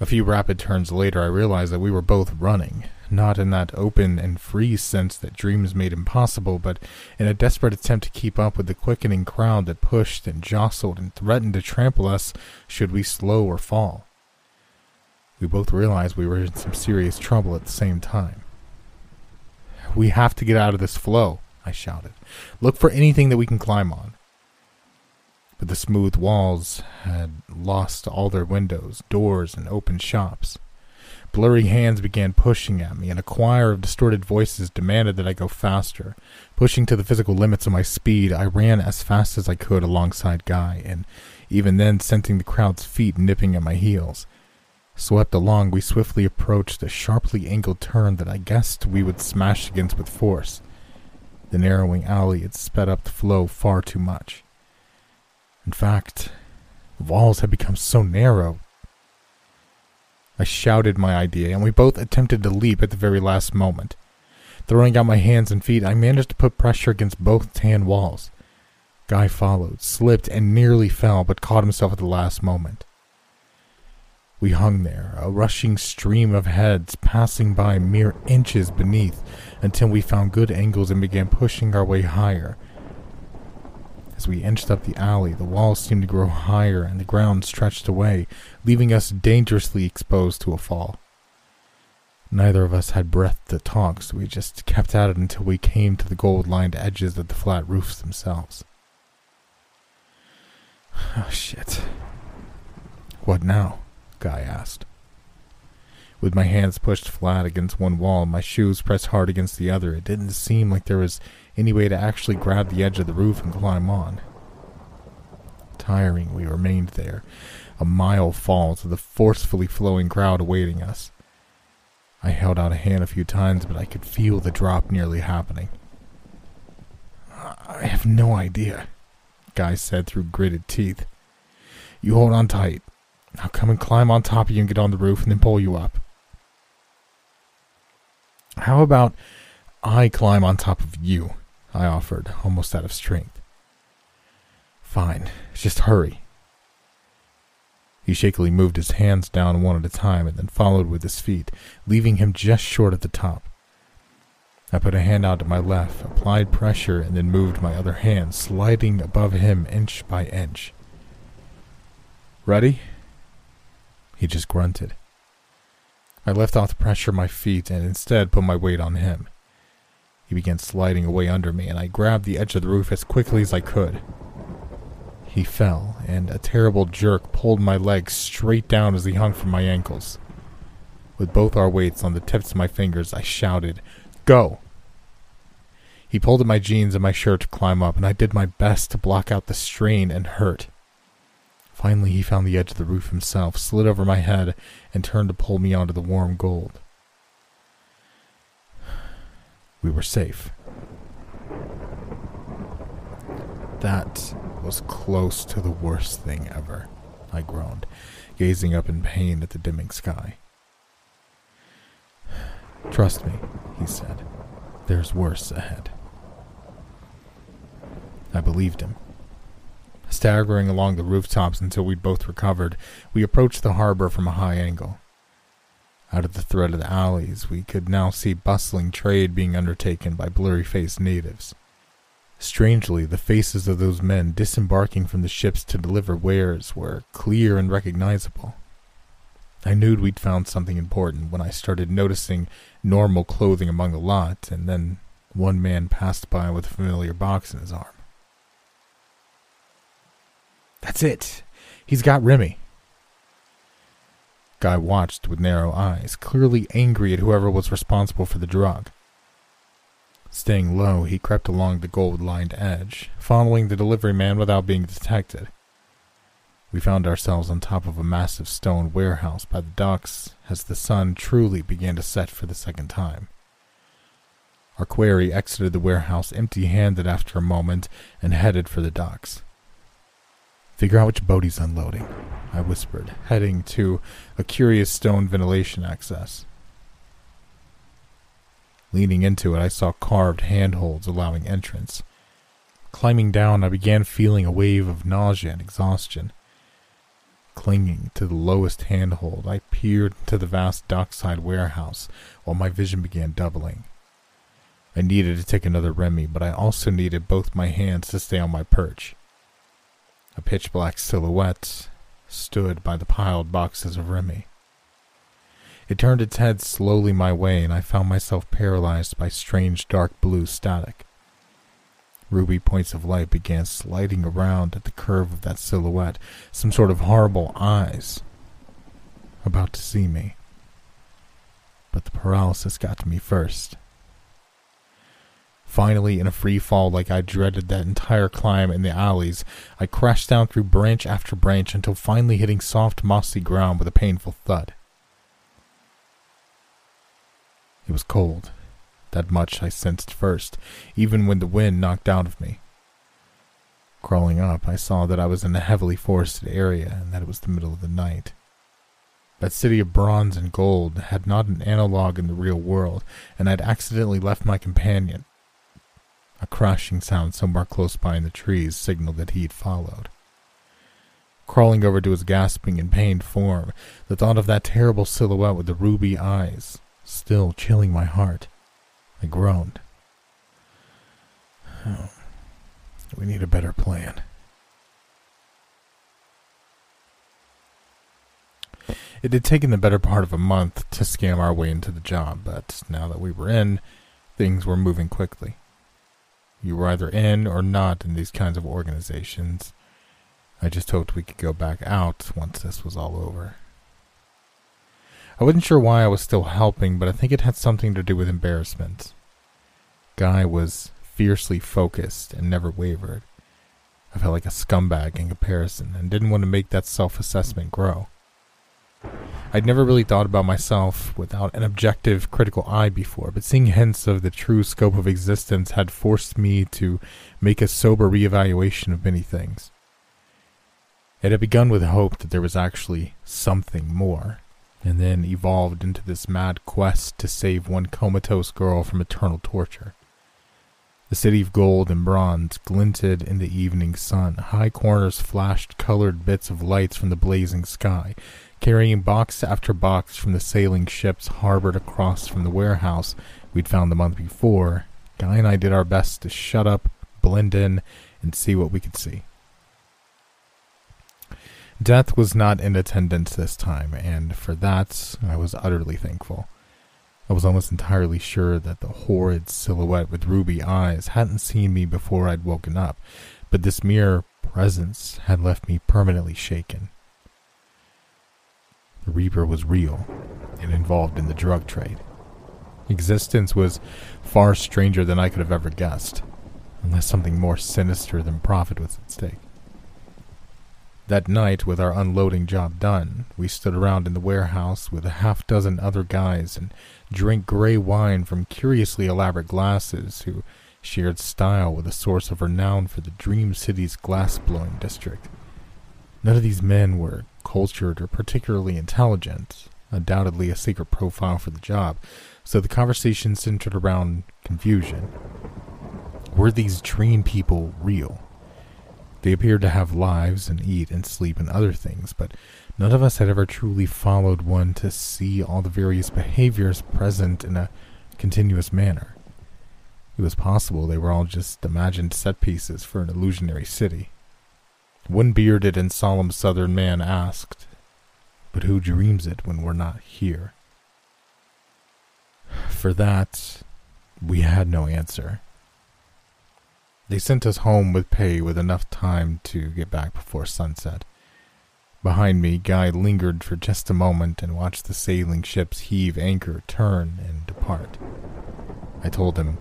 A few rapid turns later, I realized that we were both running, not in that open and free sense that dreams made impossible, but in a desperate attempt to keep up with the quickening crowd that pushed and jostled and threatened to trample us should we slow or fall. We both realized we were in some serious trouble at the same time. We have to get out of this flow, I shouted. Look for anything that we can climb on. But the smooth walls had lost all their windows, doors, and open shops. Blurry hands began pushing at me, and a choir of distorted voices demanded that I go faster. Pushing to the physical limits of my speed, I ran as fast as I could alongside Guy, and even then sensing the crowd's feet nipping at my heels. Swept along, we swiftly approached a sharply angled turn that I guessed we would smash against with force. The narrowing alley had sped up the flow far too much. In fact, the walls had become so narrow I shouted my idea, and we both attempted to leap at the very last moment. Throwing out my hands and feet, I managed to put pressure against both tan walls. Guy followed, slipped, and nearly fell, but caught himself at the last moment. We hung there, a rushing stream of heads passing by mere inches beneath, until we found good angles and began pushing our way higher, as we inched up the alley, the walls seemed to grow higher and the ground stretched away, leaving us dangerously exposed to a fall. Neither of us had breath to talk, so we just kept at it until we came to the gold lined edges of the flat roofs themselves. Oh, shit. What now? Guy asked. With my hands pushed flat against one wall my shoes pressed hard against the other, it didn't seem like there was any way to actually grab the edge of the roof and climb on. Tiring, we remained there, a mile fall to the forcefully flowing crowd awaiting us. I held out a hand a few times, but I could feel the drop nearly happening. I have no idea, Guy said through gritted teeth. You hold on tight. I'll come and climb on top of you and get on the roof and then pull you up. How about I climb on top of you? I offered, almost out of strength. Fine, just hurry. He shakily moved his hands down one at a time and then followed with his feet, leaving him just short at the top. I put a hand out to my left, applied pressure, and then moved my other hand, sliding above him inch by inch. Ready? He just grunted. I left off the pressure of my feet and instead put my weight on him. He began sliding away under me, and I grabbed the edge of the roof as quickly as I could. He fell, and a terrible jerk pulled my legs straight down as he hung from my ankles. With both our weights on the tips of my fingers, I shouted, Go! He pulled at my jeans and my shirt to climb up, and I did my best to block out the strain and hurt. Finally, he found the edge of the roof himself, slid over my head, and turned to pull me onto the warm gold. We were safe. That was close to the worst thing ever, I groaned, gazing up in pain at the dimming sky. Trust me, he said. There's worse ahead. I believed him. Staggering along the rooftops until we'd both recovered, we approached the harbor from a high angle. Out of the thread of the alleys, we could now see bustling trade being undertaken by blurry faced natives. Strangely, the faces of those men disembarking from the ships to deliver wares were clear and recognizable. I knew we'd found something important when I started noticing normal clothing among the lot, and then one man passed by with a familiar box in his arm. That's it. He's got Remy. Guy watched with narrow eyes, clearly angry at whoever was responsible for the drug. Staying low, he crept along the gold lined edge, following the delivery man without being detected. We found ourselves on top of a massive stone warehouse by the docks as the sun truly began to set for the second time. Our quarry exited the warehouse empty handed after a moment and headed for the docks. Figure out which boat he's unloading, I whispered, heading to a curious stone ventilation access. Leaning into it, I saw carved handholds allowing entrance. Climbing down, I began feeling a wave of nausea and exhaustion. Clinging to the lowest handhold, I peered into the vast dockside warehouse while my vision began doubling. I needed to take another Remy, but I also needed both my hands to stay on my perch. A pitch black silhouette stood by the piled boxes of Remy. It turned its head slowly my way, and I found myself paralyzed by strange dark blue static. Ruby points of light began sliding around at the curve of that silhouette, some sort of horrible eyes about to see me. but the paralysis got to me first. Finally, in a free fall like I dreaded that entire climb in the alleys, I crashed down through branch after branch until finally hitting soft, mossy ground with a painful thud. It was cold. That much I sensed first, even when the wind knocked out of me. Crawling up, I saw that I was in a heavily forested area and that it was the middle of the night. That city of bronze and gold had not an analog in the real world, and I'd accidentally left my companion, a crashing sound somewhere close by in the trees signaled that he had followed. Crawling over to his gasping and pained form, the thought of that terrible silhouette with the ruby eyes still chilling my heart, I groaned. Oh, we need a better plan. It had taken the better part of a month to scam our way into the job, but now that we were in, things were moving quickly. You were either in or not in these kinds of organizations. I just hoped we could go back out once this was all over. I wasn't sure why I was still helping, but I think it had something to do with embarrassment. Guy was fiercely focused and never wavered. I felt like a scumbag in comparison and didn't want to make that self assessment grow. I'd never really thought about myself without an objective, critical eye before, but seeing hints of the true scope of existence had forced me to make a sober reevaluation of many things. It had begun with hope that there was actually something more, and then evolved into this mad quest to save one comatose girl from eternal torture. The city of gold and bronze glinted in the evening sun. High corners flashed colored bits of lights from the blazing sky, carrying box after box from the sailing ships harbored across from the warehouse we'd found the month before, Guy and I did our best to shut up, blend in, and see what we could see. Death was not in attendance this time, and for that I was utterly thankful. I was almost entirely sure that the horrid silhouette with ruby eyes hadn't seen me before I'd woken up, but this mere presence had left me permanently shaken. Reaper was real and involved in the drug trade. Existence was far stranger than I could have ever guessed, unless something more sinister than profit was at stake. That night, with our unloading job done, we stood around in the warehouse with a half dozen other guys and drank gray wine from curiously elaborate glasses who shared style with a source of renown for the Dream City's glass-blowing district. None of these men were cultured or particularly intelligent, undoubtedly a secret profile for the job, so the conversation centered around confusion. Were these dream people real? They appeared to have lives and eat and sleep and other things, but none of us had ever truly followed one to see all the various behaviors present in a continuous manner. It was possible they were all just imagined set pieces for an illusionary city. One bearded and solemn southern man asked, But who dreams it when we're not here? For that, we had no answer. They sent us home with pay with enough time to get back before sunset. Behind me, Guy lingered for just a moment and watched the sailing ships heave anchor, turn, and depart. I told him,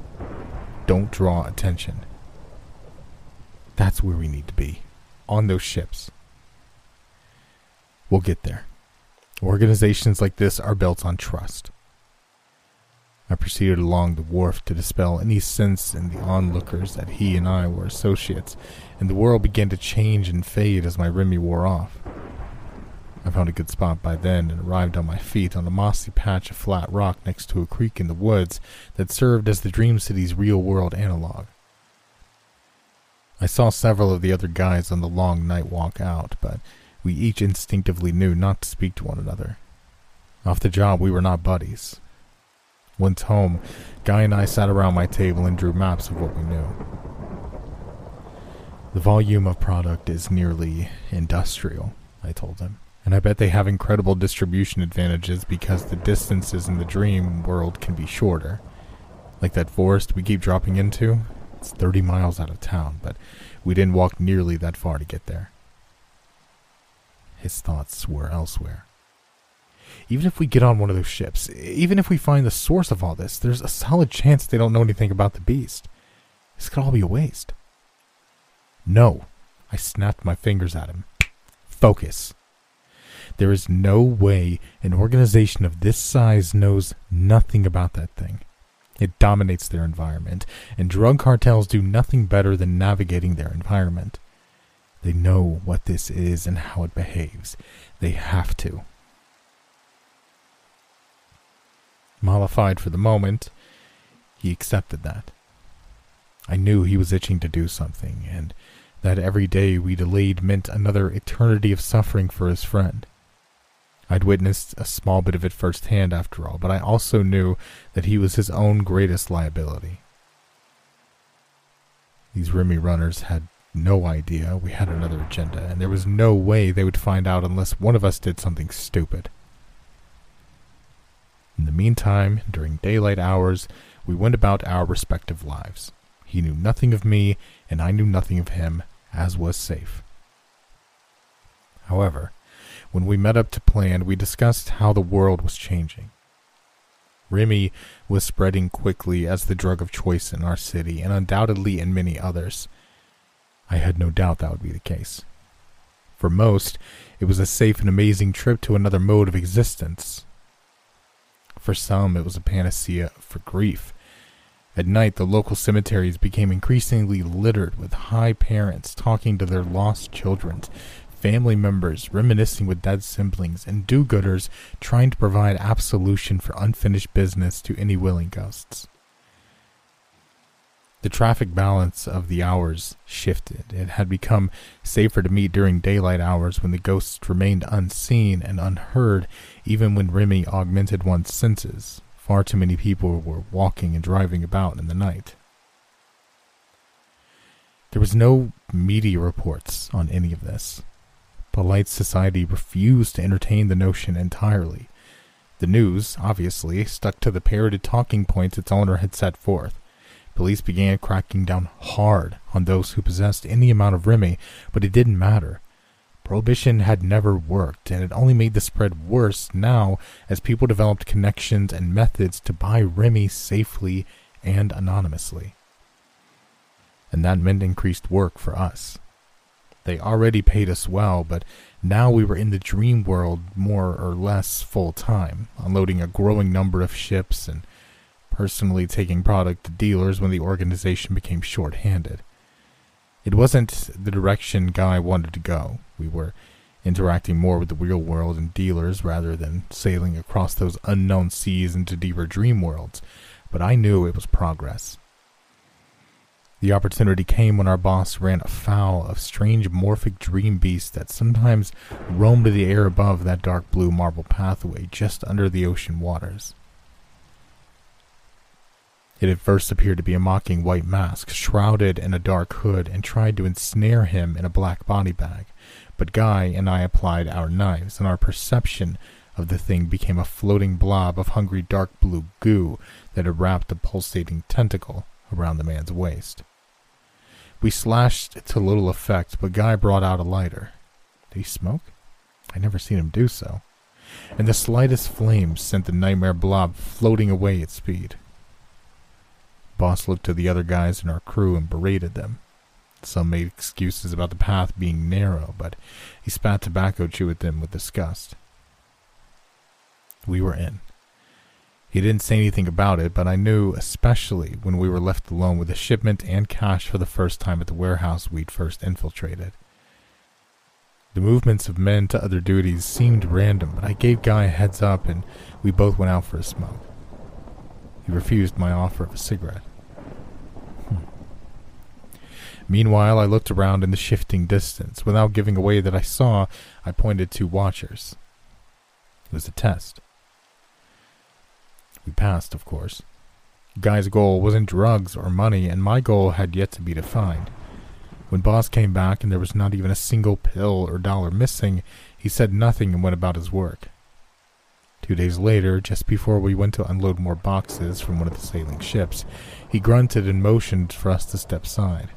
Don't draw attention. That's where we need to be on those ships. We'll get there. Organizations like this are built on trust. I proceeded along the wharf to dispel any sense in the onlookers that he and I were associates, and the world began to change and fade as my Remy wore off. I found a good spot by then and arrived on my feet on a mossy patch of flat rock next to a creek in the woods that served as the Dream City's real world analog. I saw several of the other guys on the long night walk out, but we each instinctively knew not to speak to one another. Off the job, we were not buddies. Once home, Guy and I sat around my table and drew maps of what we knew. The volume of product is nearly industrial, I told him, and I bet they have incredible distribution advantages because the distances in the dream world can be shorter. Like that forest we keep dropping into, it's 30 miles out of town, but we didn't walk nearly that far to get there. His thoughts were elsewhere. Even if we get on one of those ships, even if we find the source of all this, there's a solid chance they don't know anything about the beast. This could all be a waste. No, I snapped my fingers at him. Focus. There is no way an organization of this size knows nothing about that thing. It dominates their environment, and drug cartels do nothing better than navigating their environment. They know what this is and how it behaves. They have to. Mollified for the moment, he accepted that. I knew he was itching to do something, and that every day we delayed meant another eternity of suffering for his friend. I'd witnessed a small bit of it firsthand, after all, but I also knew that he was his own greatest liability. These Remy runners had no idea we had another agenda, and there was no way they would find out unless one of us did something stupid. In the meantime, during daylight hours, we went about our respective lives. He knew nothing of me, and I knew nothing of him, as was safe. However, when we met up to plan, we discussed how the world was changing. Remy was spreading quickly as the drug of choice in our city and undoubtedly in many others. I had no doubt that would be the case. For most, it was a safe and amazing trip to another mode of existence. For some, it was a panacea for grief. At night, the local cemeteries became increasingly littered with high parents talking to their lost children, family members reminiscing with dead siblings, and do gooders trying to provide absolution for unfinished business to any willing ghosts. The traffic balance of the hours shifted. It had become safer to meet during daylight hours when the ghosts remained unseen and unheard, even when Remy augmented one's senses. Far too many people were walking and driving about in the night. There was no media reports on any of this polite society refused to entertain the notion entirely. The news, obviously, stuck to the parroted talking points its owner had set forth. Police began cracking down hard on those who possessed any amount of Remy, but it didn't matter. Prohibition had never worked, and it only made the spread worse now as people developed connections and methods to buy Remy safely and anonymously. And that meant increased work for us. They already paid us well, but now we were in the dream world more or less full time, unloading a growing number of ships and personally taking product to dealers when the organization became short handed. It wasn't the direction Guy wanted to go. We were interacting more with the real world and dealers rather than sailing across those unknown seas into deeper dream worlds, but I knew it was progress. The opportunity came when our boss ran afoul of strange morphic dream beasts that sometimes roamed the air above that dark blue marble pathway just under the ocean waters. It at first appeared to be a mocking white mask, shrouded in a dark hood, and tried to ensnare him in a black body bag. But Guy and I applied our knives, and our perception of the thing became a floating blob of hungry dark blue goo that had wrapped a pulsating tentacle around the man's waist. We slashed to little effect, but Guy brought out a lighter. Did he smoke? I'd never seen him do so. And the slightest flame sent the nightmare blob floating away at speed. Boss looked to the other guys in our crew and berated them. Some made excuses about the path being narrow, but he spat tobacco chew at them with disgust. We were in. He didn't say anything about it, but I knew, especially when we were left alone with the shipment and cash for the first time at the warehouse we'd first infiltrated. The movements of men to other duties seemed random, but I gave Guy a heads up and we both went out for a smoke. He refused my offer of a cigarette. Hmm. Meanwhile, I looked around in the shifting distance. Without giving away that I saw, I pointed to watchers. It was a test. We passed, of course. Guy's goal wasn't drugs or money, and my goal had yet to be defined. When Boss came back and there was not even a single pill or dollar missing, he said nothing and went about his work. Two days later, just before we went to unload more boxes from one of the sailing ships, he grunted and motioned for us to step aside.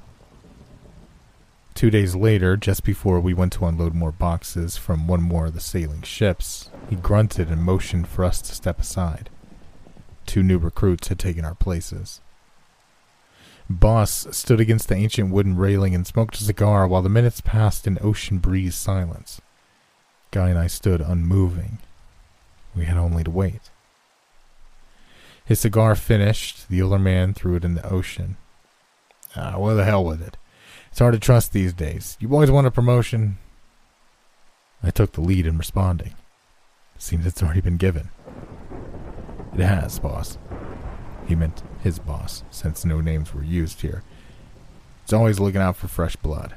Two days later, just before we went to unload more boxes from one more of the sailing ships, he grunted and motioned for us to step aside. Two new recruits had taken our places. Boss stood against the ancient wooden railing and smoked a cigar while the minutes passed in ocean breeze silence. Guy and I stood unmoving. We had only to wait. His cigar finished, the older man threw it in the ocean. Ah, what the hell with it? It's hard to trust these days. You boys want a promotion? I took the lead in responding. Seems it's already been given. It has, boss. He meant his boss, since no names were used here. It's always looking out for fresh blood.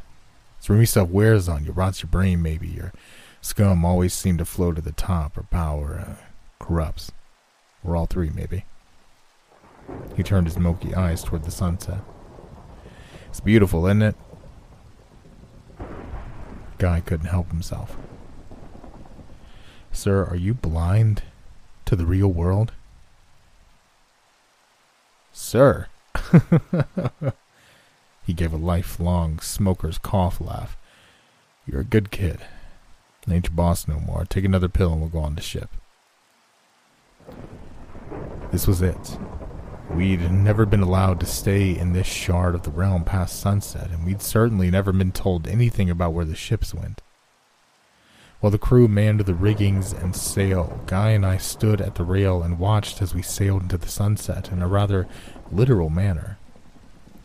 It's Remy stuff wears on you, rots your brain maybe. Your scum always seem to flow to the top, or power uh, corrupts. Or all three, maybe. He turned his milky eyes toward the sunset. It's beautiful, isn't it? Guy couldn't help himself. Sir, are you blind to the real world? Sir. he gave a lifelong smoker's cough laugh. You're a good kid. Ain't your boss no more. Take another pill and we'll go on the ship. This was it. We'd never been allowed to stay in this shard of the realm past sunset, and we'd certainly never been told anything about where the ships went. While the crew manned the riggings and sail, Guy and I stood at the rail and watched as we sailed into the sunset in a rather literal manner.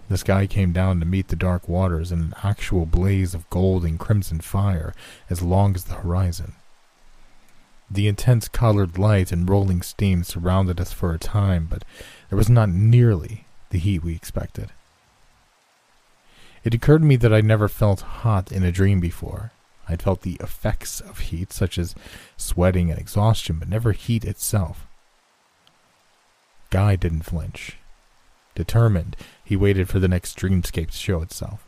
The sky came down to meet the dark waters in an actual blaze of gold and crimson fire as long as the horizon. The intense colored light and rolling steam surrounded us for a time, but there was not nearly the heat we expected. It occurred to me that I'd never felt hot in a dream before. I'd felt the effects of heat, such as sweating and exhaustion, but never heat itself. Guy didn't flinch. Determined, he waited for the next dreamscape to show itself.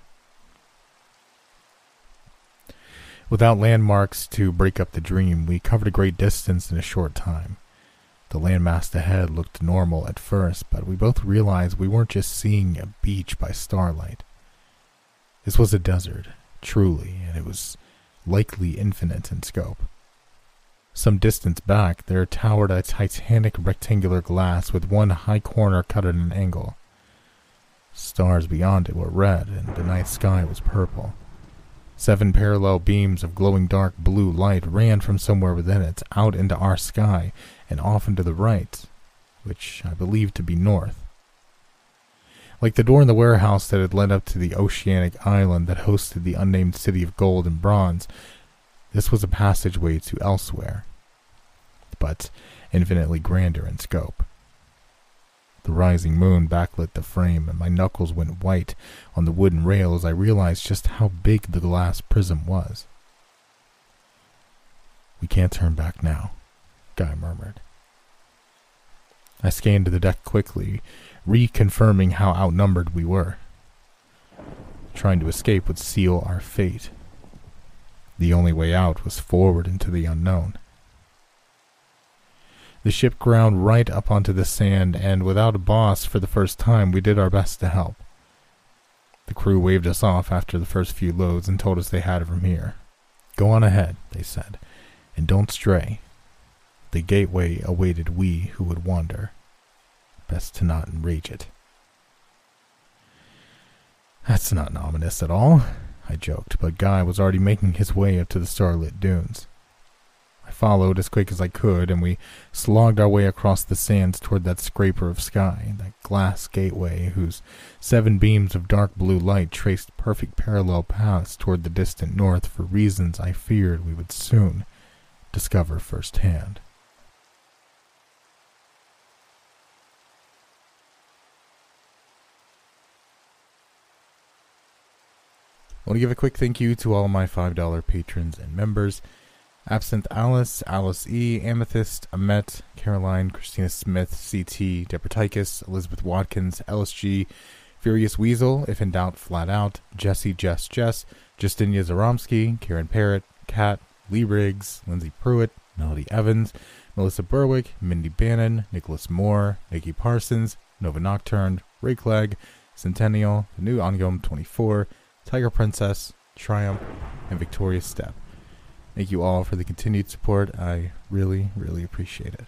Without landmarks to break up the dream, we covered a great distance in a short time. The landmass ahead looked normal at first, but we both realized we weren't just seeing a beach by starlight. This was a desert, truly, and it was likely infinite in scope. Some distance back, there towered a titanic rectangular glass with one high corner cut at an angle. Stars beyond it were red, and the night sky was purple. Seven parallel beams of glowing dark blue light ran from somewhere within it out into our sky and off into the right, which I believed to be north. Like the door in the warehouse that had led up to the oceanic island that hosted the unnamed city of gold and bronze, this was a passageway to elsewhere, but infinitely grander in scope. The rising moon backlit the frame, and my knuckles went white on the wooden rail as I realized just how big the glass prism was. We can't turn back now, Guy murmured. I scanned the deck quickly, reconfirming how outnumbered we were. Trying to escape would seal our fate. The only way out was forward into the unknown. The ship ground right up onto the sand, and without a boss for the first time, we did our best to help. The crew waved us off after the first few loads and told us they had it from here. Go on ahead, they said, and don't stray. The gateway awaited we who would wander. Best to not enrage it. That's not ominous at all, I joked, but Guy was already making his way up to the starlit dunes. I followed as quick as I could, and we slogged our way across the sands toward that scraper of sky, that glass gateway whose seven beams of dark blue light traced perfect parallel paths toward the distant north for reasons I feared we would soon discover firsthand. Want to give a quick thank you to all my $5 patrons and members. Absinthe Alice, Alice E., Amethyst, Amet, Caroline, Christina Smith, CT, Deperticus, Elizabeth Watkins, LSG, Furious Weasel, If in Doubt, Flat Out, Jesse, Jess, Jess, Justinia Zaromsky, Karen Parrott, Kat, Lee Riggs, Lindsay Pruitt, Melody Evans, Melissa Berwick, Mindy Bannon, Nicholas Moore, Nikki Parsons, Nova Nocturne, Ray Clegg, Centennial, The New Ongom 24, Tiger Princess, triumph, and victorious step. Thank you all for the continued support. I really, really appreciate it.